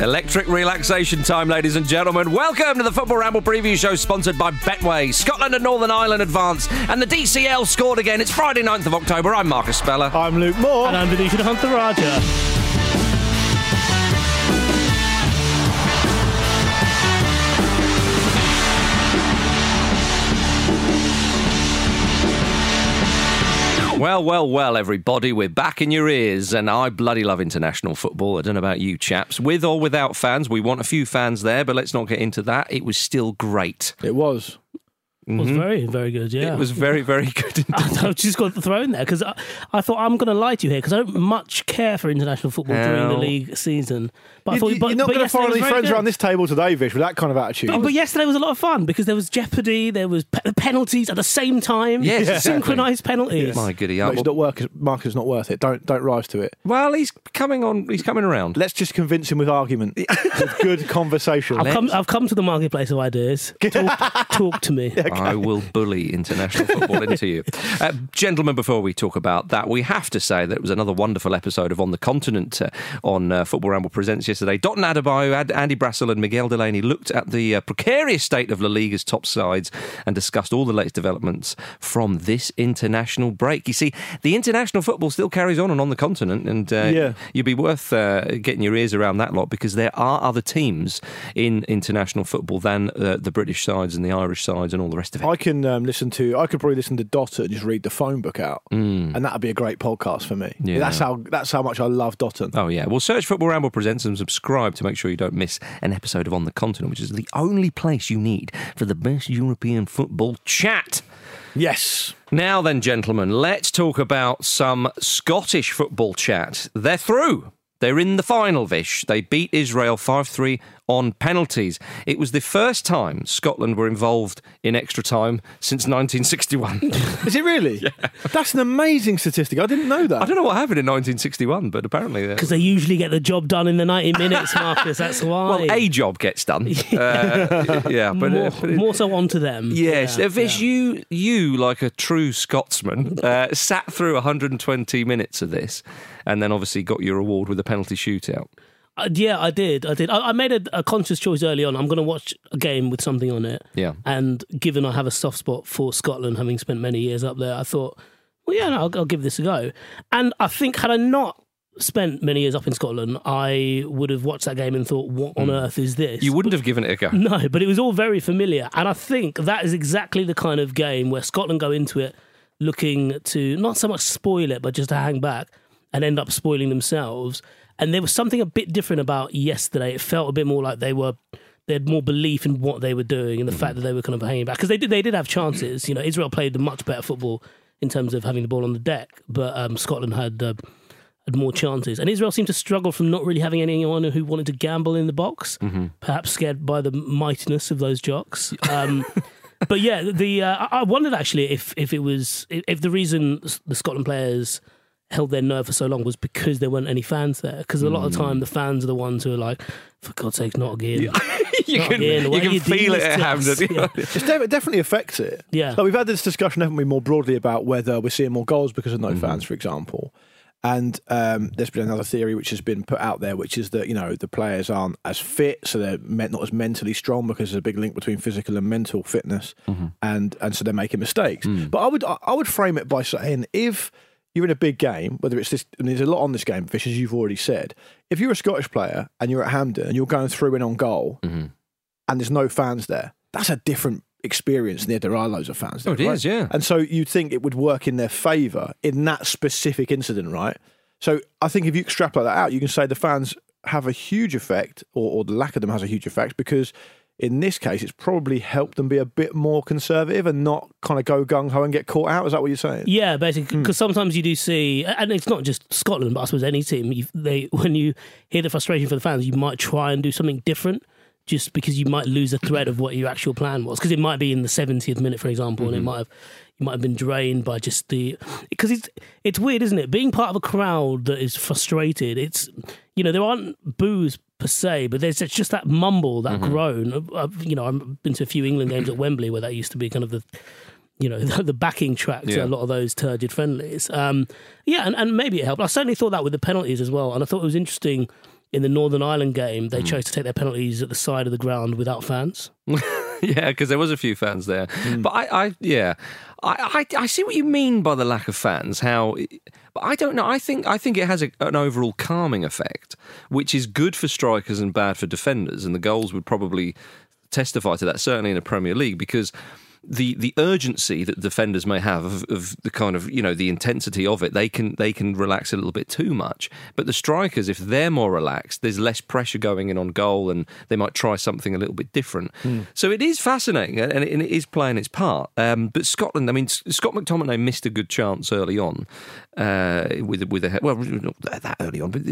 Electric relaxation time, ladies and gentlemen. Welcome to the Football Ramble preview show sponsored by Betway. Scotland and Northern Ireland advance, and the DCL scored again. It's Friday, 9th of October. I'm Marcus Speller. I'm Luke Moore. And I'm Vithushan Ehantharajah. Well, well, well, everybody, we're back in your ears, and I bloody love international football. I don't know about you chaps. With or without fans, we want a few fans there, but let's not get into that. It was still great. It was. It was very, very good. Yeah, It was very, very good. I just got to throw in there because I, I thought I'm going to lie to you here because I don't much care for international football during the league season. But I You, thought, you, but, are not going to yesterday find any friends good. around this table today, Vish, with that kind of attitude. But, but yesterday was a lot of fun because there was jeopardy, there was pe- penalties at the same time. Yes, exactly. synchronised penalties. My goody. No, uh, it's not work. Marcus, not worth it. Don't don't rise to it. Well, he's coming on. He's coming around. Let's just convince him with argument, with good conversation. I've come, I've come to the marketplace of ideas. Talk, talk to me. I will bully international football into you. Uh, gentlemen, before we talk about that, we have to say that it was another wonderful episode of On the Continent uh, on uh, Football Ramble Presents yesterday. Dotun Adebayo, Ad- Andy Brassell, and Miguel Delaney looked at the uh, precarious state of La Liga's top sides and discussed all the latest developments from this international break. You see, the international football still carries on and on the continent, and uh, Yeah. you'd be worth uh, getting your ears around that lot because there are other teams in international football than uh, the British sides and the Irish sides and all the rest of it. I can um, listen to. I could probably listen to Dotun and just read the phone book out, and that'd be a great podcast for me. Yeah. That's how. That's how much I love Dotun. Oh yeah, well search Football Ramble Presents and subscribe to make sure you don't miss an episode of On the Continent, which is the only place you need for the best European football chat. Yes. Now then, gentlemen, let's talk about some Scottish football chat. They're through. They're in the final, Vish. They beat Israel 5 3 on penalties. It was the first time Scotland were involved in extra time since 1961. Is it really? yeah. That's an amazing statistic. I didn't know that. I don't know what happened in 1961, but apparently. uh, Because they usually get the job done in the 90 minutes, Marcus. That's why. Well, a job gets done. Uh, yeah, but, more, uh, but it- more so onto them. Yes, Yeah, uh, Vish, yeah. you, you, like a true Scotsman, uh, sat through 120 minutes of this, and then obviously got your award with a penalty shootout. Uh, yeah, I did. I did. I, I made a, a conscious choice early on. I'm going to watch a game with something on it. Yeah. And given I have a soft spot for Scotland, having spent many years up there, I thought, well, yeah, no, I'll, I'll give this a go. And I think had I not spent many years up in Scotland, I would have watched that game and thought, what on earth is this? You wouldn't have given it a go. No, but it was all very familiar. And I think that is exactly the kind of game where Scotland go into it looking to not so much spoil it, but just to hang back and end up spoiling themselves. And there was something a bit different about yesterday. It felt a bit more like they were they had more belief in what they were doing and the fact that they were kind of hanging back because they did they did have chances. You know, Israel played the much better football in terms of having the ball on the deck, but um, Scotland had. Uh, had more chances, and Israel seemed to struggle from not really having anyone who wanted to gamble in the box, perhaps scared by the mightiness of those jocks. Um, but yeah, the uh, I wondered actually if if it was if the reason the Scotland players held their nerve for so long was because there weren't any fans there. Because a lot of the time, the fans are the ones who are like, "For God's sake, not again." you Not can, again. you can you feel it at to? Hampden. Yeah. It definitely affects it. Yeah. So we've had this discussion, haven't we, more broadly about whether we're seeing more goals because of no Mm-hmm. fans, for example. And um, there's been another theory which has been put out there, which is that you know the players aren't as fit, so they're not as mentally strong because there's a big link between physical and mental fitness, Mm-hmm. and and so they're making mistakes. Mm. But I would I I would frame it by saying if you're in a big game, whether it's this, and there's a lot on this game, Vish, as you've already said. If you're a Scottish player and you're at Hampden and you're going through in on goal, Mm-hmm. and there's no fans there, that's a different experience if there are loads of fans. Oh, it right? is, yeah. And so you'd think it would work in their favour in that specific incident, right? So I think if you extrapolate that out, you can say the fans have a huge effect, or, or the lack of them has a huge effect, because in this case, it's probably helped them be a bit more conservative and not kind of go gung ho and get caught out. Is that what you're saying? Yeah, basically, hmm. because sometimes you do see, and it's not just Scotland, but I suppose any team. You, they when you hear the frustration for the fans, you might try and do something different, just because you might lose the thread of what your actual plan was. Because it might be in the seventieth minute, for example, and it mm-hmm. might have you might have been drained by just the because it's it's weird, isn't it? Being part of a crowd that is frustrated. It's you know there aren't boos per se, but there's it's just that mumble, that groan. Of, of, you know, I've been to a few England games at Wembley where that used to be kind of the you know the, the backing track to Yeah. a lot of those turgid friendlies. Um, yeah, and, and maybe it helped. I certainly thought that with the penalties as well, and I thought it was interesting. In the Northern Ireland game, they chose to take their penalties at the side of the ground without fans. yeah, because there was a few fans there. Hmm. But I, I yeah, I, I, I see what you mean by the lack of fans. How, but I don't know. I think I think it has a, an overall calming effect, which is good for strikers and bad for defenders. And the goals would probably testify to that. Certainly in the Premier League, because. The, the urgency that defenders may have of, of the kind of you know the intensity of it they can they can relax a little bit too much. But the strikers if they're more relaxed there's less pressure going in on goal and they might try something a little bit different. So it is fascinating and it, and it is playing its part. Um, but Scotland I mean Scott McTominay missed a good chance early on uh, with with a well not that early on but,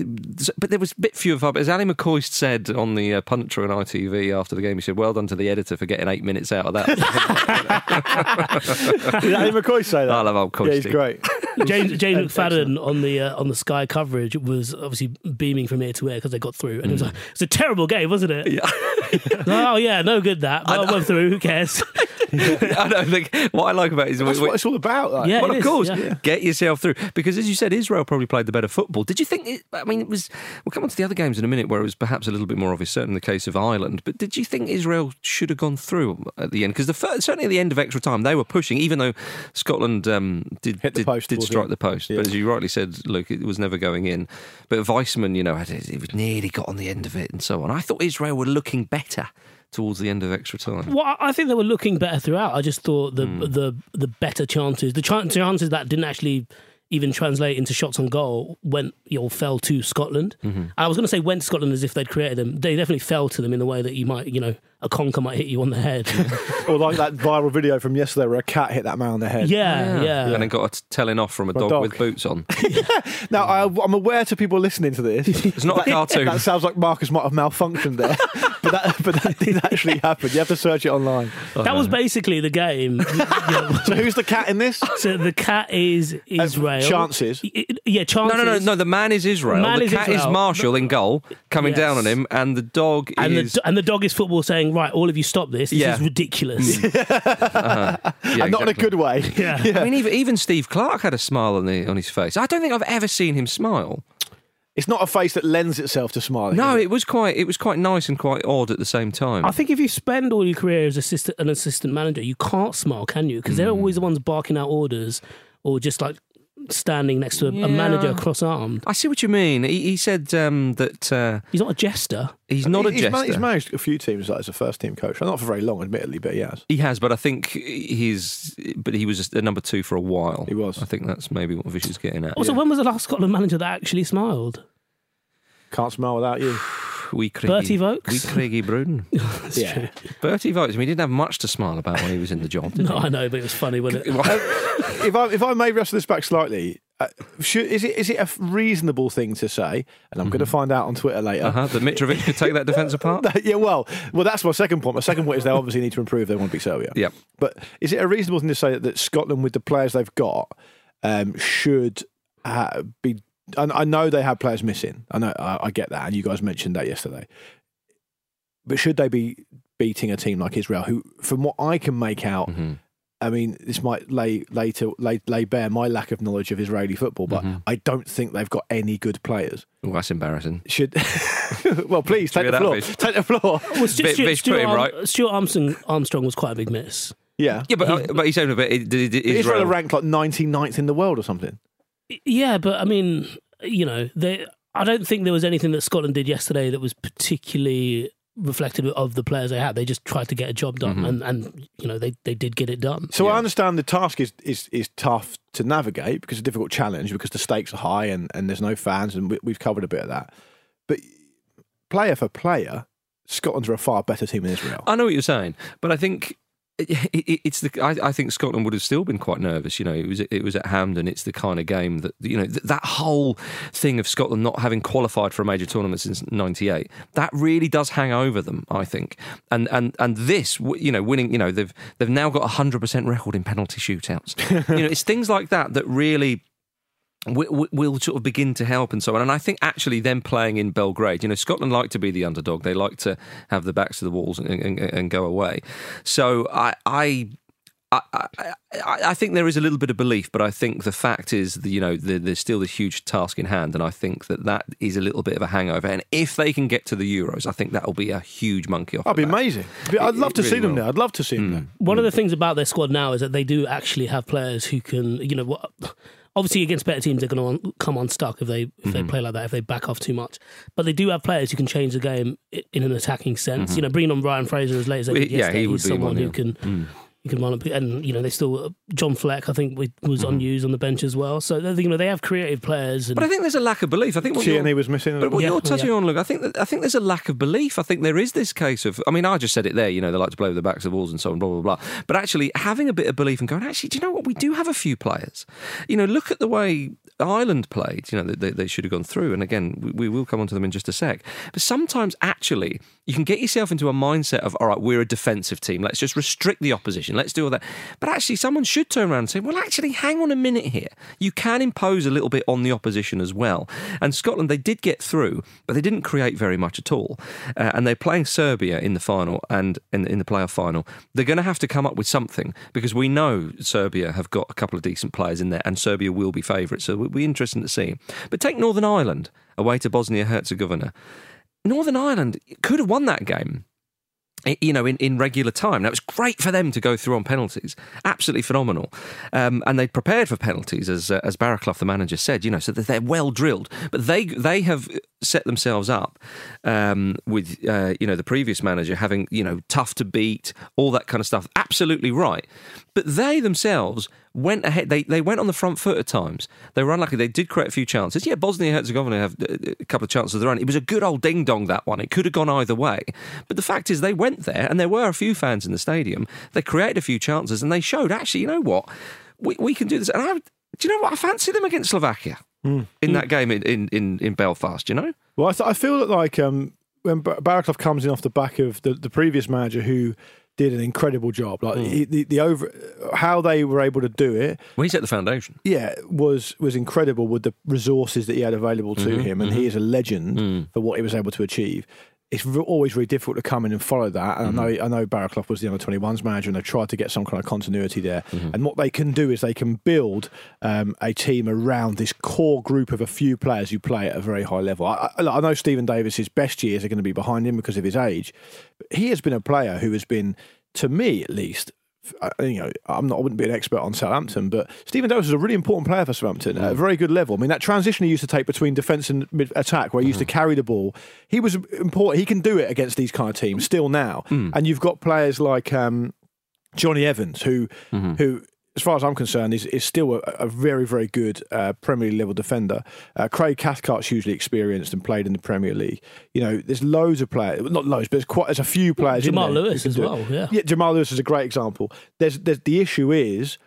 but there was a bit few of as Ally McCoist said on the uh, punditry on ITV after the game he said well done to the editor for getting eight minutes out of that Did Ally McCoist say that? I love old Yeah, he's Coisty. great. James James McFadden on the uh, on the Sky coverage was obviously beaming from ear to ear because they got through, and it was like it's a terrible game, wasn't it? Yeah. oh yeah, no good that. But I went through. Who cares? I don't think what I like about it is That's what it's all about. Like. Yeah. well, of is, course, yeah. get yourself through because, as you said, Israel probably played the better football. Did you think? It, I mean, it was. We'll come on to the other games in a minute, where it was perhaps a little bit more obvious. Certainly, in the case of Ireland. But did you think Israel should have gone through at the end? Because the first, certainly at the end of extra time, they were pushing, even though Scotland um, did Hit the did, post did strike end. the post. Yeah. But as you rightly said, Luke, it was never going in. But Weissman, you know, had it, it nearly got on the end of it, and so on. I thought Israel were looking better towards the end of extra time. Well, I think they were looking better throughout. I just thought the Hmm. the the better chances, the chan- chances that didn't actually even translate into shots on goal went you know, fell to Scotland. Mm-hmm. I was going to say went to Scotland as if they'd created them. They definitely fell to them in the way that you might, you know, a conker might hit you on the head. Or like that viral video from yesterday where a cat hit that man on the head. yeah, yeah. And then got a telling off from a From a dog, dog. with boots on. Now, I, I'm aware to people listening to this. It's not a cartoon. That sounds like Marcus might have malfunctioned there, but that but that did actually happen. You have to search it online. That was basically the game. So who's the cat in this? so the cat is Israel. Uh, chances. Y- Yeah, No, chances. no, no, no. no. The man is Israel. Man the is cat is Marshall in goal, coming Yes. down on him, and the dog And is. the, and the dog is football saying, right, all of you stop this. This Yeah. is ridiculous. yeah, and not in a good way. yeah. I mean, even, even Steve Clarke had a smile on the on his face. I don't think I've ever seen him smile. It's not a face that lends itself to smiling. No, is it was quite it was quite nice and quite odd at the same time. I think if you spend all your career as assistant, an assistant manager, you can't smile, can you? Because Mm. they're always the ones barking out orders or just like standing next to a, a manager cross armed. I see what you mean. He, he said um, that uh, He's not a jester. he's not a he's, jester. man- he's managed a few teams like, as a first team coach. Not for very long, admittedly, but he has. He has, but I think he's. But he was a number two for a while. He was. I think that's maybe what Vish is getting at. Also, when was the last Scotland manager that actually smiled? Can't smile without you. We Craigie, Berti Vogts? We Craigie Bruden. yeah. Berti Vogts. I mean, he didn't have much to smile about when he was in the job. Did No, I know, but it was funny, wasn't it? if I if I may wrestle this back slightly, uh, should, is it is it a reasonable thing to say? And I'm going to find out on Twitter later. uh-huh, that Mitrovic could take that defence apart. yeah, well, well, that's my second point. My second point is they obviously need to improve. They want to beat Serbia. Yeah, But is it a reasonable thing to say that, that Scotland, with the players they've got, um, should uh, be? I, I know they have players missing. I know. I, I get that, and you guys mentioned that yesterday. But should they be beating a team like Israel, who, from what I can make out, Mm-hmm. I mean, this might lay later lay, lay bare my lack of knowledge of Israeli football, but Mm-hmm. I don't think they've got any good players. Oh, that's embarrassing. Should well, please take the at that floor. Vish. Take the floor. Well, Stu- Vic- Stu- Vic put Stuart, Arm- right. Stuart Armstrong, Armstrong was quite a big miss. Yeah, Yeah, but uh, but he said a bit. It, it, it, Israel Israel are ranked like 99th in the world or something. Yeah, but I mean, you know, they. I don't think there was anything that Scotland did yesterday that was particularly reflective of the players they had. They just tried to get a job done, mm-hmm. and, and you know, they, they did get it done. So I understand the task is, is is tough to navigate because it's a difficult challenge because the stakes are high and, and there's no fans and we, we've covered a bit of that. But player for player, Scotland are a far better team than Israel. I know what you're saying, but I think it, it, it's the. I, I think Scotland would have still been quite nervous. You know, it was it was at Hampden. It's the kind of game that you know th- that whole thing of Scotland not having qualified for a major tournament since '98. That really does hang over them. I think, and and and this, you know, winning. You know, they've they've now got a hundred percent record in penalty shootouts. you know, it's things like that that really will, will sort of begin to help and so on. And I think actually them playing in Belgrade, you know, Scotland like to be the underdog. They like to have the backs to the walls and, and, and go away. So I. I I, I, I think there is a little bit of belief, but I think the fact is, that, you know, the, there's still the huge task in hand, and I think that that is a little bit of a hangover. And if they can get to the Euros, I think that will be a huge monkey off. That'd be back. amazing. I'd love it to really see them will. there. I'd love to see them hmm. there. One of the things about their squad now is that they do actually have players who can, you know, what. Obviously, against better teams, they're going to come unstuck if they if they mm-hmm. play like that, if they back off too much. But they do have players who can change the game in an attacking sense. Mm-hmm. You know, bringing on Ryan Fraser as late as they did Yeah, yesterday, he would he's someone one, who yeah. can mm. Who can run up. And you know, they still uh, John Fleck, I think, we- was unused mm-hmm. on the bench as well. So they- you know, they have creative players. And But I think there's a lack of belief. I think what you're- Tierney was missing. But what Yeah, you're touching yeah. on, look, I think that, I think there's a lack of belief. I think there is this case of, I mean, I just said it there. You know, they like to play with the backs of walls and so on, blah blah blah. But actually, having a bit of belief and going, actually, do you know what? We do have a few players. You know, look at the way Ireland played. You know, they, they should have gone through. And again, we, we will come on to them in just a sec. But sometimes, actually, you can get yourself into a mindset of, all right, we're a defensive team. Let's just restrict the opposition. Let's do all that. But actually, someone should turn around and say, well, actually, hang on a minute here. You can impose a little bit on the opposition as well. And Scotland, they did get through, but they didn't create very much at all. Uh, and they're playing Serbia in the final and in, in the playoff final. They're going to have to come up with something because we know Serbia have got a couple of decent players in there, and Serbia will be favourites. So it'll be interesting to see. But take Northern Ireland away to Bosnia Herzegovina. Northern Ireland could have won that game you know, in, in regular time. It was great for them to go through on penalties. Absolutely phenomenal. Um, and they prepared for penalties, as uh, as Baraclough, the manager, said, you know, so that they're well drilled. But they they have set themselves up um, with, uh, you know, the previous manager having, you know, tough to beat, all that kind of stuff. Absolutely right. But they themselves went ahead. They, they went on the front foot at times. They were unlucky. They did create a few chances. Yeah, Bosnia Herzegovina have uh, a couple of chances of their own. It was a good old ding dong, that one. It could have gone either way. But the fact is, they went there and there were a few fans in the stadium. They created a few chances and they showed, actually, you know what? We, we can do this. And I, do you know what? I fancy them against Slovakia in that game in, in, in, in Belfast, you know? Well, I, th- I feel that like um, when Bar- comes in off the back of the, the previous manager who did an incredible job, like hmm. he- the, the over how they were able to do it, Well, he set the foundation. yeah, was was incredible with the resources that he had available to mm-hmm. him, and he mm-hmm. is a legend hmm. for what he was able to achieve. It's re- always really difficult to come in and follow that. And I know I know Baraclough was the under 21s manager, and they've tried to get some kind of continuity there. And what they can do is they can build um, a team around this core group of a few players who play at a very high level. I, I, I know Steven Davis's best years are going to be behind him because of his age, but he has been a player who has been, to me at least, you know, I'm not, I wouldn't be an expert on Southampton, but Steven Davis is a really important player for Southampton Mm. at a very good level. I mean, that transition he used to take between defence and mid attack, where he used to Mm-hmm. carry the ball, he was important. He can do it against these kind of teams still now. Mm. And you've got players like um, Jonny Evans, who, Mm-hmm. who, as far as I'm concerned, is, is still a, a very, very good uh, Premier League level defender. Uh, Craig Cathcart's hugely experienced and played in the Premier League. You know, there's loads of players, not loads, but there's quite there's a few players. in Jamal there Lewis as well, yeah. yeah, Jamal Lewis is a great example. There's, there's the issue is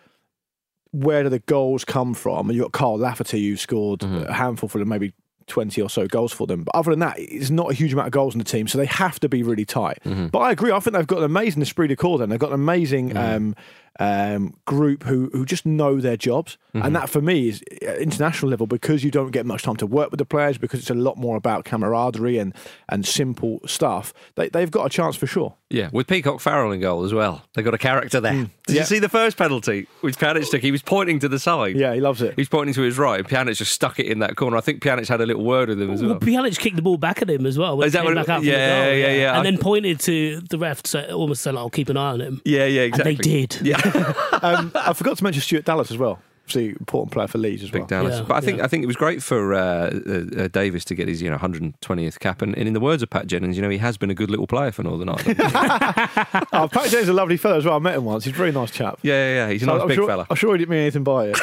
where do the goals come from? And you've got Kyle Lafferty who scored a handful for them, maybe 20 or so goals for them. But other than that, it's not a huge amount of goals in the team, so they have to be really tight. But I agree. I think they've got an amazing esprit de corps then. They've got an amazing um, um, group who, who just know their jobs. And mm-hmm. that for me is at international level because you don't get much time to work with the players because it's a lot more about camaraderie and, and simple stuff. They, they've got a chance for sure. Yeah, with Peacock Farrell in goal as well. They got a character there. Mm. Did Yeah. you see the first penalty which Pjanic took? He was pointing to the side. Yeah, he loves it. He's pointing to his right, and Pjanic just stuck it in that corner. I think Pjanic had a little word with him as well. Well, Pjanic kicked the ball back at him as well. When Is he that what it- back out from yeah, yeah, yeah. And then pointed to the ref to say, almost saying, "I'll keep an eye on him." yeah, yeah, And exactly. they did. Yeah, um, I forgot to mention Stuart Dallas as well. See, important player for Leeds as well. big Dallas. Yeah, but I think yeah. I think it was great for uh, uh, uh, Davis to get his you know 120th cap, and, and in the words of Pat Jennings, you know he has been a good little player for Northern Ireland. yeah, Oh, Pat Jennings is a lovely fellow as well. I met him once. He's a very nice chap. yeah, yeah. He's a So nice I'm big sure, fella. I'm sure he didn't mean anything by it.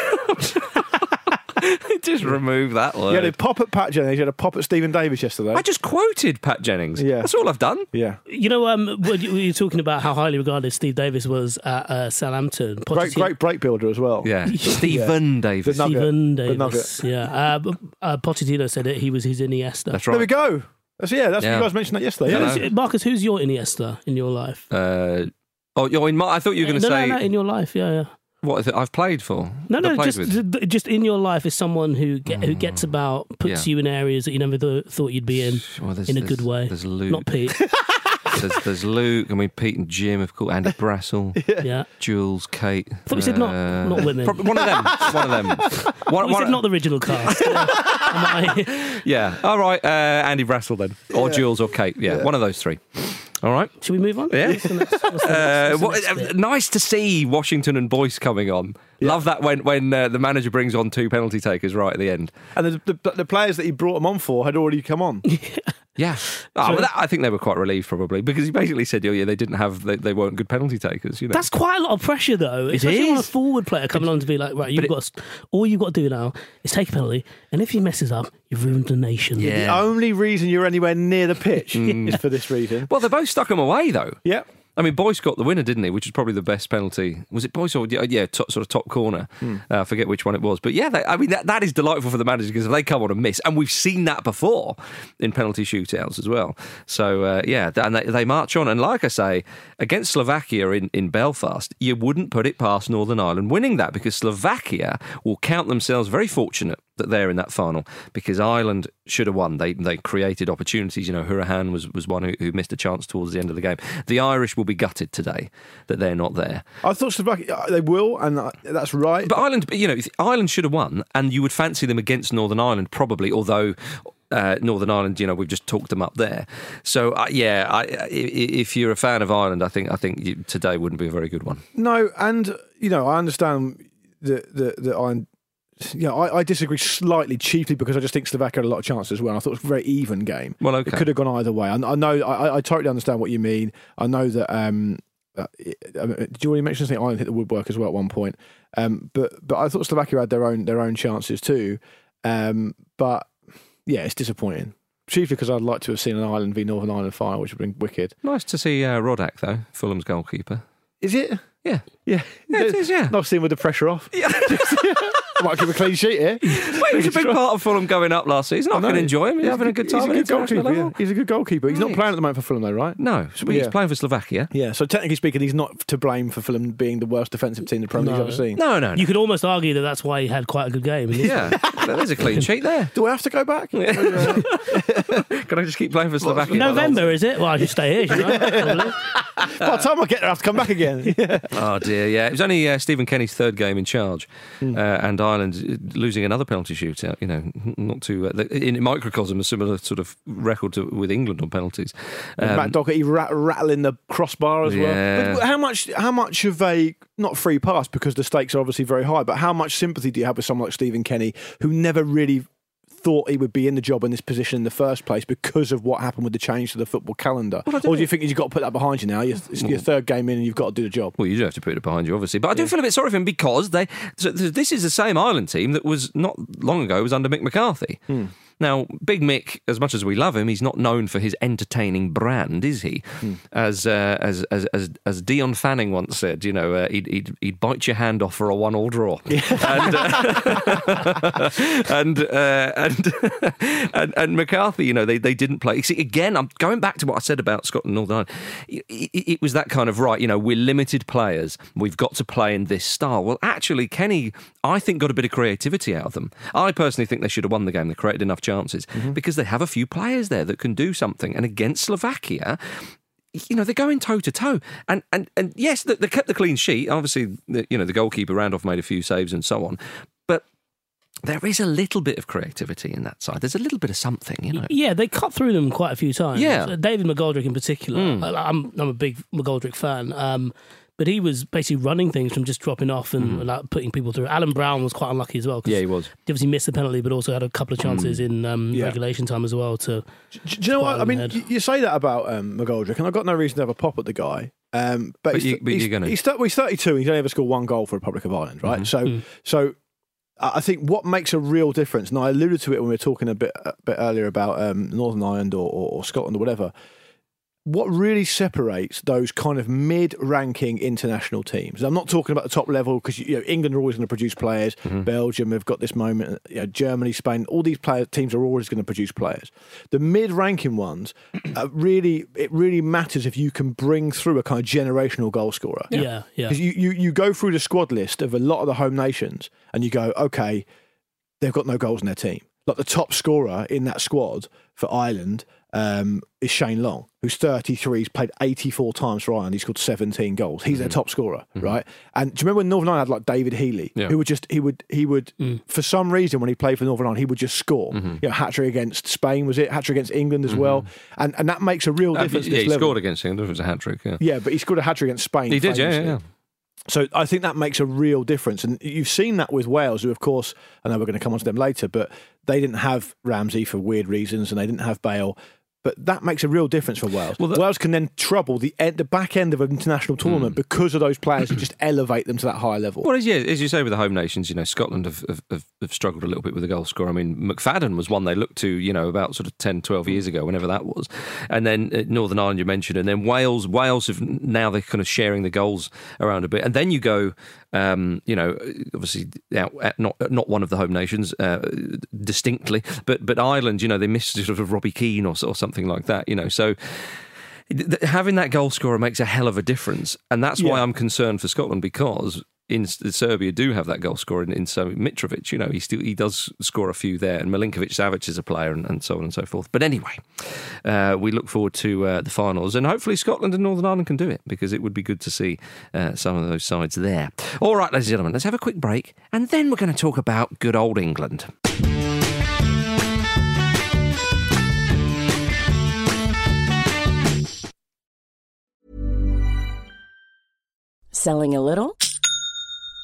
Just remove that He had a pop at Pat Jennings. He had a pop at Steven Davis yesterday. I just quoted Pat Jennings. Yeah. That's all I've done. yeah. You know, um, when you you were talking about how highly regarded Steve Davis was at uh, Southampton. Great, Pochettino- great break builder as well. Yeah, Steven Davis. The nugget. Steven The Davis. Yeah. Uh, uh, Pochettino said that he was his Iniesta. That's right. There we go. That's yeah. That's Yeah. you guys mentioned that yesterday. Yeah, Yeah. Who's- Marcus, who's your Iniesta in your life? Uh, oh, you're in my, I thought you were going to no, say no, no, in your life, yeah, yeah. What is it I've played for. No, no, just with. just in your life is someone who get, who gets about, puts Yeah. you in areas that you never th- thought you'd be in, Well, there's- in a good way. There's Luke. Not Pete. there's, there's Luke. I mean, Pete and Jim, of course. Andy Brassell, yeah. Jules, Kate. thought you said not- uh, not women. prob- one of them. One of them. One, We one- said not the original cast. Yeah. All right. Uh, Andy Brassell then, or Jules, or Kate. Yeah, one of those three. All right. Should we move on? Yeah. What's the next- what's the next- Uh, what's the what, next uh, nice to see Washington and Boyce coming on. Love that when when uh, the manager brings on two penalty takers right at the end. And the, the, the players that he brought them on for had already come on. Yeah, oh, well, that, I think they were quite relieved probably because he basically said, "Oh yeah, they didn't have, they, they weren't good penalty takers." You know, That's quite a lot of pressure, though. Especially on a forward player coming on to be like, right, you've it- got to, all you've got to do now is take a penalty, and if he messes up, you've ruined the nation. Yeah. The only reason you're anywhere near the pitch Mm. is for this reason. well, they both stuck him away though. Yeah. I mean, Boyce got the winner, didn't he? Which is probably the best penalty. Was it Boyce or yeah, top, sort of top corner? Uh, I forget which one it was, but yeah, they, I mean that, that is delightful for the manager because if they come on and miss, and we've seen that before in penalty shootouts as well. So uh, yeah, and they, they march on, and like I say, against Slovakia in in Belfast, you wouldn't put it past Northern Ireland winning that because Slovakia will count themselves very fortunate that they're in that final because Ireland should have won. They they created opportunities. You know, Hourihane was was one who, who missed a chance towards the end of the game. The Irish will be gutted today that they're not there. I thought Slovakia, uh, they will, and uh, that's right. But Ireland, you know, Ireland should have won, and you would fancy them against Northern Ireland probably, although. Uh, Northern Ireland, you know, we've just talked them up there. So, uh, yeah, I, i- if you're a fan of Ireland, I think I think you, today wouldn't be a very good one. No, and you know, I understand that that that I. Yeah, I, I disagree slightly, chiefly because I just think Slovakia had a lot of chances as well. I thought it was a very even game. Well, It could have gone either way. I, I know, I, I totally understand what you mean. I know that. Um, uh, did you already mention something? Ireland hit the woodwork as well at one point. Um, but but I thought Slovakia had their own their own chances too. Um, but yeah, it's disappointing. Chiefly because I'd like to have seen an Ireland v Northern Ireland final, which would have been wicked. Nice to see uh, Rodak though, Fulham's goalkeeper. Is it? Yeah, Yeah, Yeah, it is, yeah. Not seeing with the pressure off. yeah. Might keep a clean sheet here. Wait, he was a big part of Fulham going up last season. I, know. can enjoy him. He's, He's having a good time. He's a good goalkeeper. Yeah. He's a good goalkeeper. He's not playing at the moment for Fulham, though, right? No, so he's Yeah. playing for Slovakia. Yeah. So technically speaking, he's not to blame for Fulham being the worst defensive team the Premier League's No. ever seen. No, no, no. You could almost argue that that's why he had quite a good game. yeah, There's a clean sheet there. Do I have to go back? Can I just keep playing for Slovakia? November, is it? Well, I should stay here, shouldn't I? By the time I get there, I have to come back again. Oh dear, yeah. It was only uh, Stephen Kenny's third game in charge, Hmm. uh, and Ireland uh, losing another penalty shootout. You know, not too uh, in microcosm a similar sort of record to, with England on penalties. Um, Matt Doherty rat- rattling the crossbar as Yeah. well. But how much? How much of a not free pass because the stakes are obviously very high, but how much sympathy do you have with someone like Stephen Kenny who never really thought he would be in the job in this position in the first place because of what happened with the change to the football calendar? or do you think you've got to put that behind you now? You're, it's your mm. third game in and you've got to do the job. Well, you do have to put it behind you, obviously. But I do feel a bit sorry for him because they. So this is the same Ireland team that was not long ago was under Mick McCarthy. Hmm. Now, Big Mick, as much as we love him, he's not known for his entertaining brand, is he? As, uh, as as as as Dion Fanning once said, you know, uh, he'd, he'd he'd bite your hand off for a one-all draw, and uh, and, uh, and and and McCarthy, you know, they, they didn't play. See, again, I'm going back to what I said about Scotland and Northern Ireland. It, it, it was that kind of right, you know, we're limited players. We've got to play in this style. Well, actually, Kenny, I think got a bit of creativity out of them. I personally think they should have won the game. They created enough chances because they have a few players there that can do something. And against Slovakia, you know they're going toe to toe, and and and yes, they, they kept the clean sheet. Obviously, the, you know the goalkeeper Randolph made a few saves and so on, but there is a little bit of creativity in that side. There's a little bit of something, you know. Yeah, they cut through them quite a few times. Yeah. David McGoldrick in particular. Mm. I'm I'm a big McGoldrick fan. Um, but he was basically running things from just dropping off and like putting people through. Alan Browne was quite unlucky as well. 'cause Mm. Yeah, he was. Mm. Obviously missed the penalty, but also had a couple of chances in um, Yeah. regulation time as well. To Do, do you know what? I mean, Head. you, you say that about um, McGoldrick, and I've got no reason to have a pop at the guy. Um, but But he's, you- but he's, you're gonna. he's, thir- well, he's 32 and he's only ever scored one goal for the Republic of Ireland, right? Mm-hmm. So, so I I think what makes a real difference, and I alluded to it when we were talking a bit a bit earlier about um, Northern Ireland or, or, or Scotland or whatever. What really separates those kind of mid-ranking international teams? I'm not talking about the top level because you know, England are always going to produce players. Mm-hmm. Belgium have got this moment. You know, Germany, Spain, all these player, teams are always going to produce players. The mid-ranking ones, uh, really, it really matters if you can bring through a kind of generational goal scorer. yeah, yeah, Because you, you, you go through the squad list of a lot of the home nations and you go, okay, they've got no goals in their team. Like the top scorer in that squad for Ireland um, is Shane Long, who's 33. He's played 84 times for Ireland. He's scored 17 goals. He's their mhm. top scorer, mhm. right? And do you remember when Northern Ireland had like David Healy, Yeah. who would just he would he would mm. for some reason when he played for Northern Ireland he would just score. Mm-hmm. You know, hat trick against Spain was it? Hat trick against England as mm-hmm. well, and and that makes a real Uh, difference. yeah, he level. scored against England. It was a hat trick. Yeah, Yeah, but he scored a hat trick against Spain. he did. Yeah, yeah, yeah. So I think that makes a real difference. And you've seen that with Wales, who, of course, I know we're going to come on to them later, but they didn't have Ramsey for weird reasons and they didn't have Bale. But that makes a real difference for Wales. Well, that- Wales can then trouble the end, the back end of an international tournament because of those players who just elevate them to that higher level. Well, as, yeah, as you say with the home nations, you know, Scotland have, have, have, have struggled a little bit with the goal score. I mean, McFadden was one they looked to, you know, about sort of 10, 12 years ago, whenever that was. And then uh, Northern Ireland, you mentioned, and then Wales. Wales have now they're kind of sharing the goals around a bit. And then you go, um, you know, obviously out, not not one of the home nations uh, distinctly, but but Ireland, you know, they missed sort of Robbie Keane or, or something like that, you know. So th- having that goal scorer makes a hell of a difference, and that's why I'm concerned for Scotland because in Serbia do have that goal scorer in, in so Mitrovic. You know, he still he does score a few there, and Milinkovic Savic is a player, and, and so on and so forth. But anyway, uh, we look forward to uh, the finals, and hopefully Scotland and Northern Ireland can do it because it would be good to see uh, some of those sides there. All right, ladies and gentlemen, let's have a quick break, and then we're going to talk about good old England. Selling a little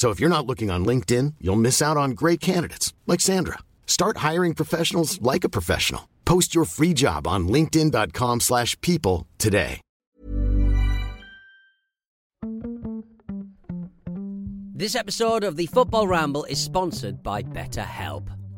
So if you're not looking on LinkedIn, you'll miss out on great candidates like Sandra. Start hiring professionals like a professional. Post your free job on linkedin.com/people today. This episode of the Football Ramble is sponsored by BetterHelp.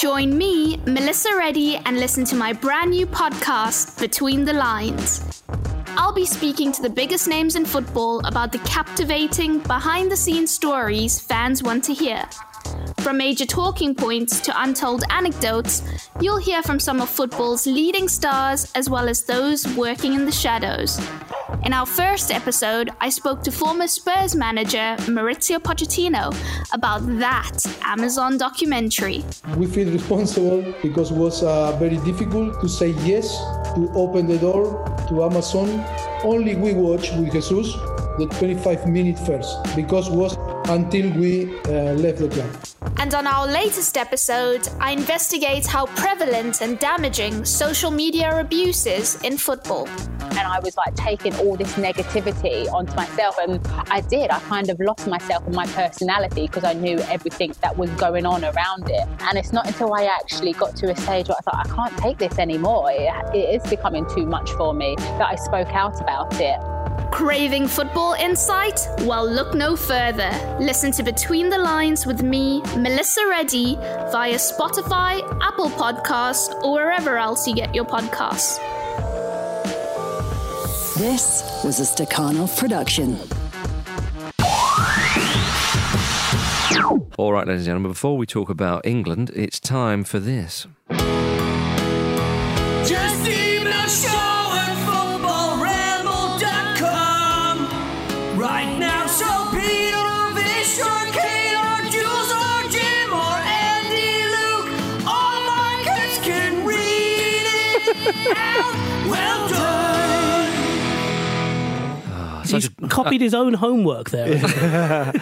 Join me, Melissa Reddy, and listen to my brand new podcast, Between the Lines. I'll be speaking to the biggest names in football about the captivating, behind the scenes stories fans want to hear. From major talking points to untold anecdotes, you'll hear from some of football's leading stars as well as those working in the shadows. In our first episode, I spoke to former Spurs manager Mauricio Pochettino about that Amazon documentary. We feel responsible because it was uh, very difficult to say yes, to open the door to Amazon. Only we watch with Jesus the 25 minute first because was until we uh, left the club. And on our latest episode, I investigate how prevalent and damaging social media abuse is in football. And I was like taking all this negativity onto myself. And I did. I kind of lost myself and my personality because I knew everything that was going on around it. And it's not until I actually got to a stage where I thought, I can't take this anymore. It, it is becoming too much for me that I spoke out about it. Craving football insight? Well, look no further. Listen to Between the Lines with me, Melissa Reddy, via Spotify, Apple Podcasts, or wherever else you get your podcasts. This was a Stakhanov production. All right, ladies and gentlemen, before we talk about England, it's time for this. Just Such He's copied his own homework there.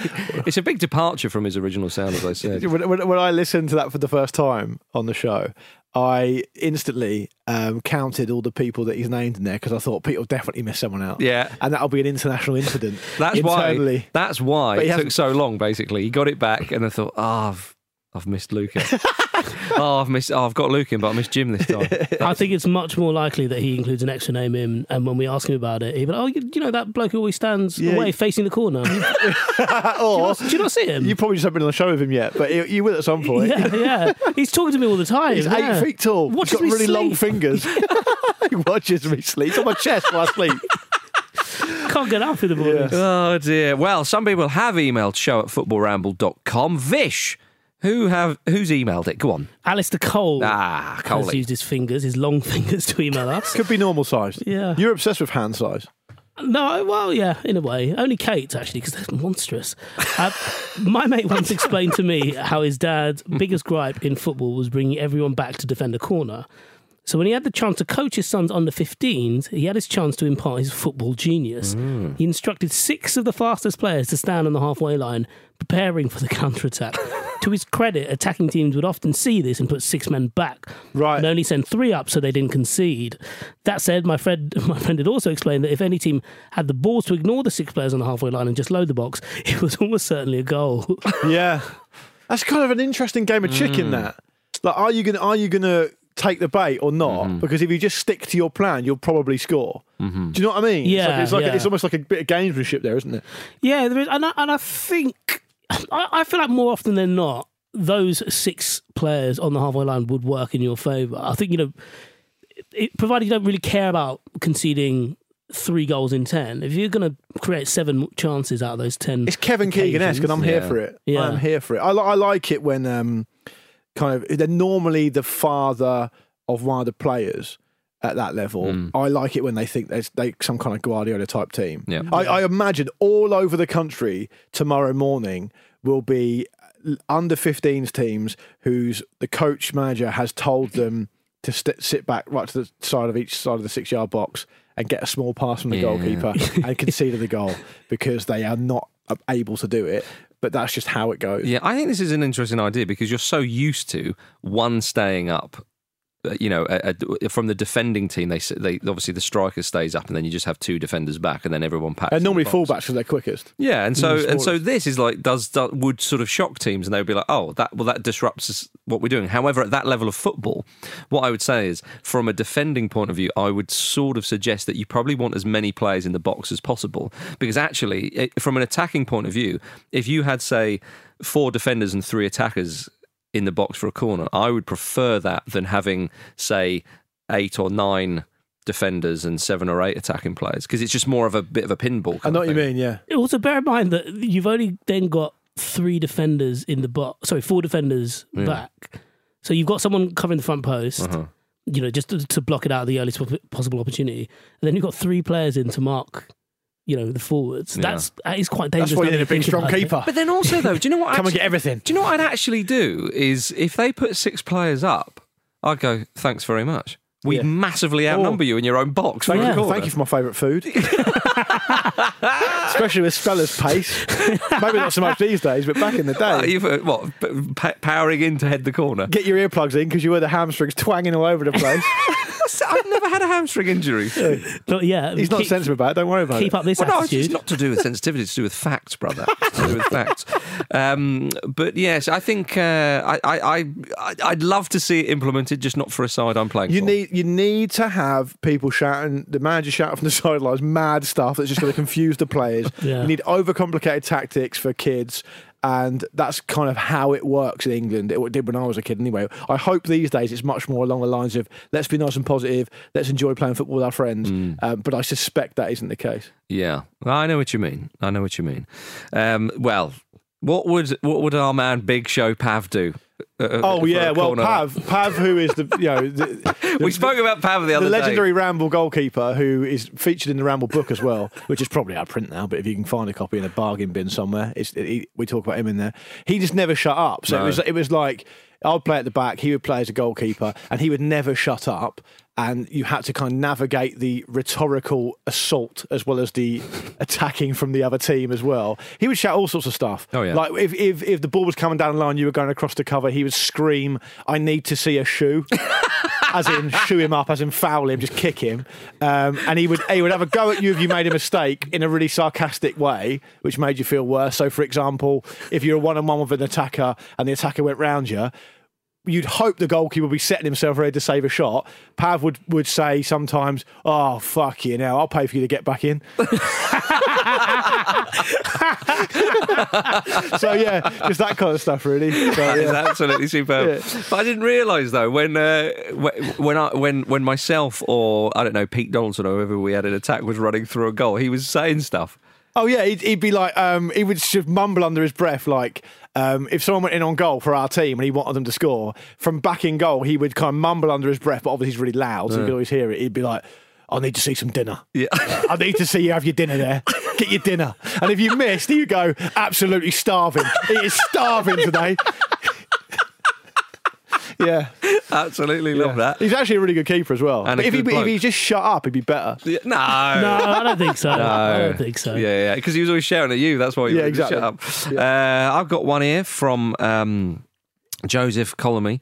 it's a big departure from his original sound, as I said. when, when, when I listened to that for the first time on the show, I instantly um, counted all the people that he's named in there because I thought Peter will definitely miss someone out. Yeah. and that'll be an international incident. That's why. That's why it took so long. Basically, he got it back, and I thought, oh, I've, I've missed Luca. oh, I've missed. Oh, I've got Luca, in, but I missed Jim this time. I think it's much more likely that he includes an extra name in, and when we ask him about it, he'll be like, "Oh, you, you know that bloke who always stands Yeah. away facing the corner." or do you not see him? You probably just haven't been on the show with him yet, but you, you will at some point. yeah, yeah. He's talking to me all the time. He's yeah. eight feet tall. Watches He's got me really long fingers. he watches me sleep. It's on my chest while I sleep. Can't get up in the morning. Oh dear. Well, some people have emailed show at footballramble.com. Vish, who have who's emailed it? Go on. Alistair Cole Ah, has Coley. used his fingers, his long fingers, to email us. Could be normal size. Yeah. You're obsessed with hand size. No, well, yeah, in a way. Only Kate's actually, because they're monstrous. Uh, my mate once explained to me how his dad's biggest gripe in football was bringing everyone back to defend a corner. So when he had the chance to coach his sons under 15s, he had his chance to impart his football genius. He instructed six of the fastest players to stand on the halfway line, preparing for the counter-attack. to his credit, attacking teams would often see this and put six men back, right. and only send three up so they didn't concede. That said, my friend, my friend had also explained that if any team had the balls to ignore the six players on the halfway line and just load the box, it was almost certainly a goal. yeah, that's kind of an interesting game of chicken. Mm. That like, are you gonna are you gonna take the bait or not? Mm-hmm. Because if you just stick to your plan, you'll probably score. Mm-hmm. Do you know what I mean? Yeah, it's like, it's, like yeah. it's almost like a bit of gamesmanship there, isn't it? Yeah, there is, and I, and I think I, I feel like more often than not, those six players on the halfway line would work in your favour. I think you know, it, provided you don't really care about conceding three goals in ten. If you're going to create seven chances out of those ten, It's Kevin Keegan esque, and I'm here occasions- for it. Yeah. I'm here for it. I, li- I like it when um, kind of they're normally the father of one of the players at that level. Hmm. I like it when they think there's they some kind of Guardiola type team. Yeah. I, I imagine all over the country tomorrow morning will be under 15s teams whose the coach manager has told them to st- sit back right to the side of each side of the six yard box and get a small pass from the Yeah. goalkeeper and concede the goal because they are not able to do it. But that's just how it goes. Yeah, I think this is an interesting idea because you're so used to one staying up. Uh, You know, a, a- from the defending team, they they obviously the striker stays up, and then you just have two defenders back, and then everyone packs. And normally the fullbacks because they're quickest. Yeah, and so Mm, and so this is like does, does would sort of shock teams, and they would be like, oh, that well that disrupts what we're doing. However, at that level of football, what I would say is, from a defending point of view, I would sort of suggest that you probably want as many players in the box as possible, because actually, eh, from an attacking point of view, if you had say four defenders and three attackers in the box for a corner, I would prefer that than having say eight or nine defenders and seven or eight attacking players because it's just more of a bit of a pinball. I know what you mean, yeah. Also, bear in mind that you've only then got three defenders in the box. Sorry, four defenders Yeah. back. So you've got someone covering the front post. Uh-huh. You know, just to, to block it out at the earliest possible opportunity. And then you've got three players in to mark. You know, the forwards. Yeah. That's that is quite dangerous. That's why you now need a big, strong about it. keeper. But then also though, do you know what? Come and actually- get everything. Do you know what I'd actually do? Is if they put six players up, I'd go, thanks very much. We Yeah. massively outnumber you in your own box. Thank, you, thank you for my favourite food. Especially with Speller's pace. Maybe not so much these days, but back in the Uh, day. you've, uh, what p- powering in to head the corner? Get your earplugs in because you were the hamstrings twanging all over the place. I've never had a hamstring injury. But yeah, He's not keep, sensitive about it. Don't worry about keep it. Keep up this Well, no, it's not to do with sensitivity. It's to do with facts, brother. It's to do with facts. Um, but yes, I think uh, I, I, I, I'd love to see it implemented, just not for a side I'm playing You for. need you need to have people shouting, the manager shouting from the sidelines, mad stuff that's just going to confuse the players. Yeah. You need overcomplicated tactics for kids, and that's kind of how it works in England. It did when I was a kid, anyway. I hope these days it's much more along the lines of let's be nice and positive, let's enjoy playing football with our friends. Mm. Um, but I suspect that isn't the case. Yeah, I know what you mean. I know what you mean. Um, well, what would what would our man Big Show Pav do? Uh, Oh yeah, well? Pav, Pav, who is the you know the, we spoke about Pav the other the legendary day. Ramble goalkeeper who is featured in the Ramble book as well, which is probably out of print now. But if you can find a copy in a bargain bin somewhere, it's, it, we talk about him in there. He just never shut up. So No. it was it was like I'd play at the back, he would play as a goalkeeper, and he would never shut up. And you had to kind of navigate the rhetorical assault as well as the attacking from the other team as well. He would shout all sorts of stuff. Oh, yeah. Like if, if if the ball was coming down the line, you were going across the cover, he would scream, "I need to see a shoe." as in shoe him up, as in foul him, just kick him. Um, and he would he would have a go at you if you made a mistake in a really sarcastic way, which made you feel worse. So, for example, if you're a one on one with an attacker and the attacker went round you. You'd hope the goalkeeper would be setting himself ready to save a shot. Pav would, would say sometimes, "Oh fuck you now, I'll pay for you to get back in." so yeah, just that kind of stuff, really. So, That is yeah. absolutely superb. Yeah. But I didn't realise though when uh, wh- when I when when myself or I don't know Pete Donaldson or whoever we had an attack was running through a goal, he was saying stuff. Oh yeah, he'd, he'd be like, um, he would just mumble under his breath, like um, if someone went in on goal for our team and he wanted them to score from back in goal, he would kind of mumble under his breath, but obviously he's really loud, so you could always hear it. He'd be like, "I need to see some dinner. Yeah. I need to see you have your dinner there. Get your dinner." And if you missed, you go, "Absolutely starving. He is starving today." Yeah. Absolutely love that. He's actually a really good keeper as well. And But if he, if he just shut up, he'd be better. Yeah, no, No, I don't think so. No. I don't think so. Yeah, yeah, because he was always shouting at you. That's why you Yeah, exactly. shut up. Uh, I've got one here from. Um, Joseph Colomy,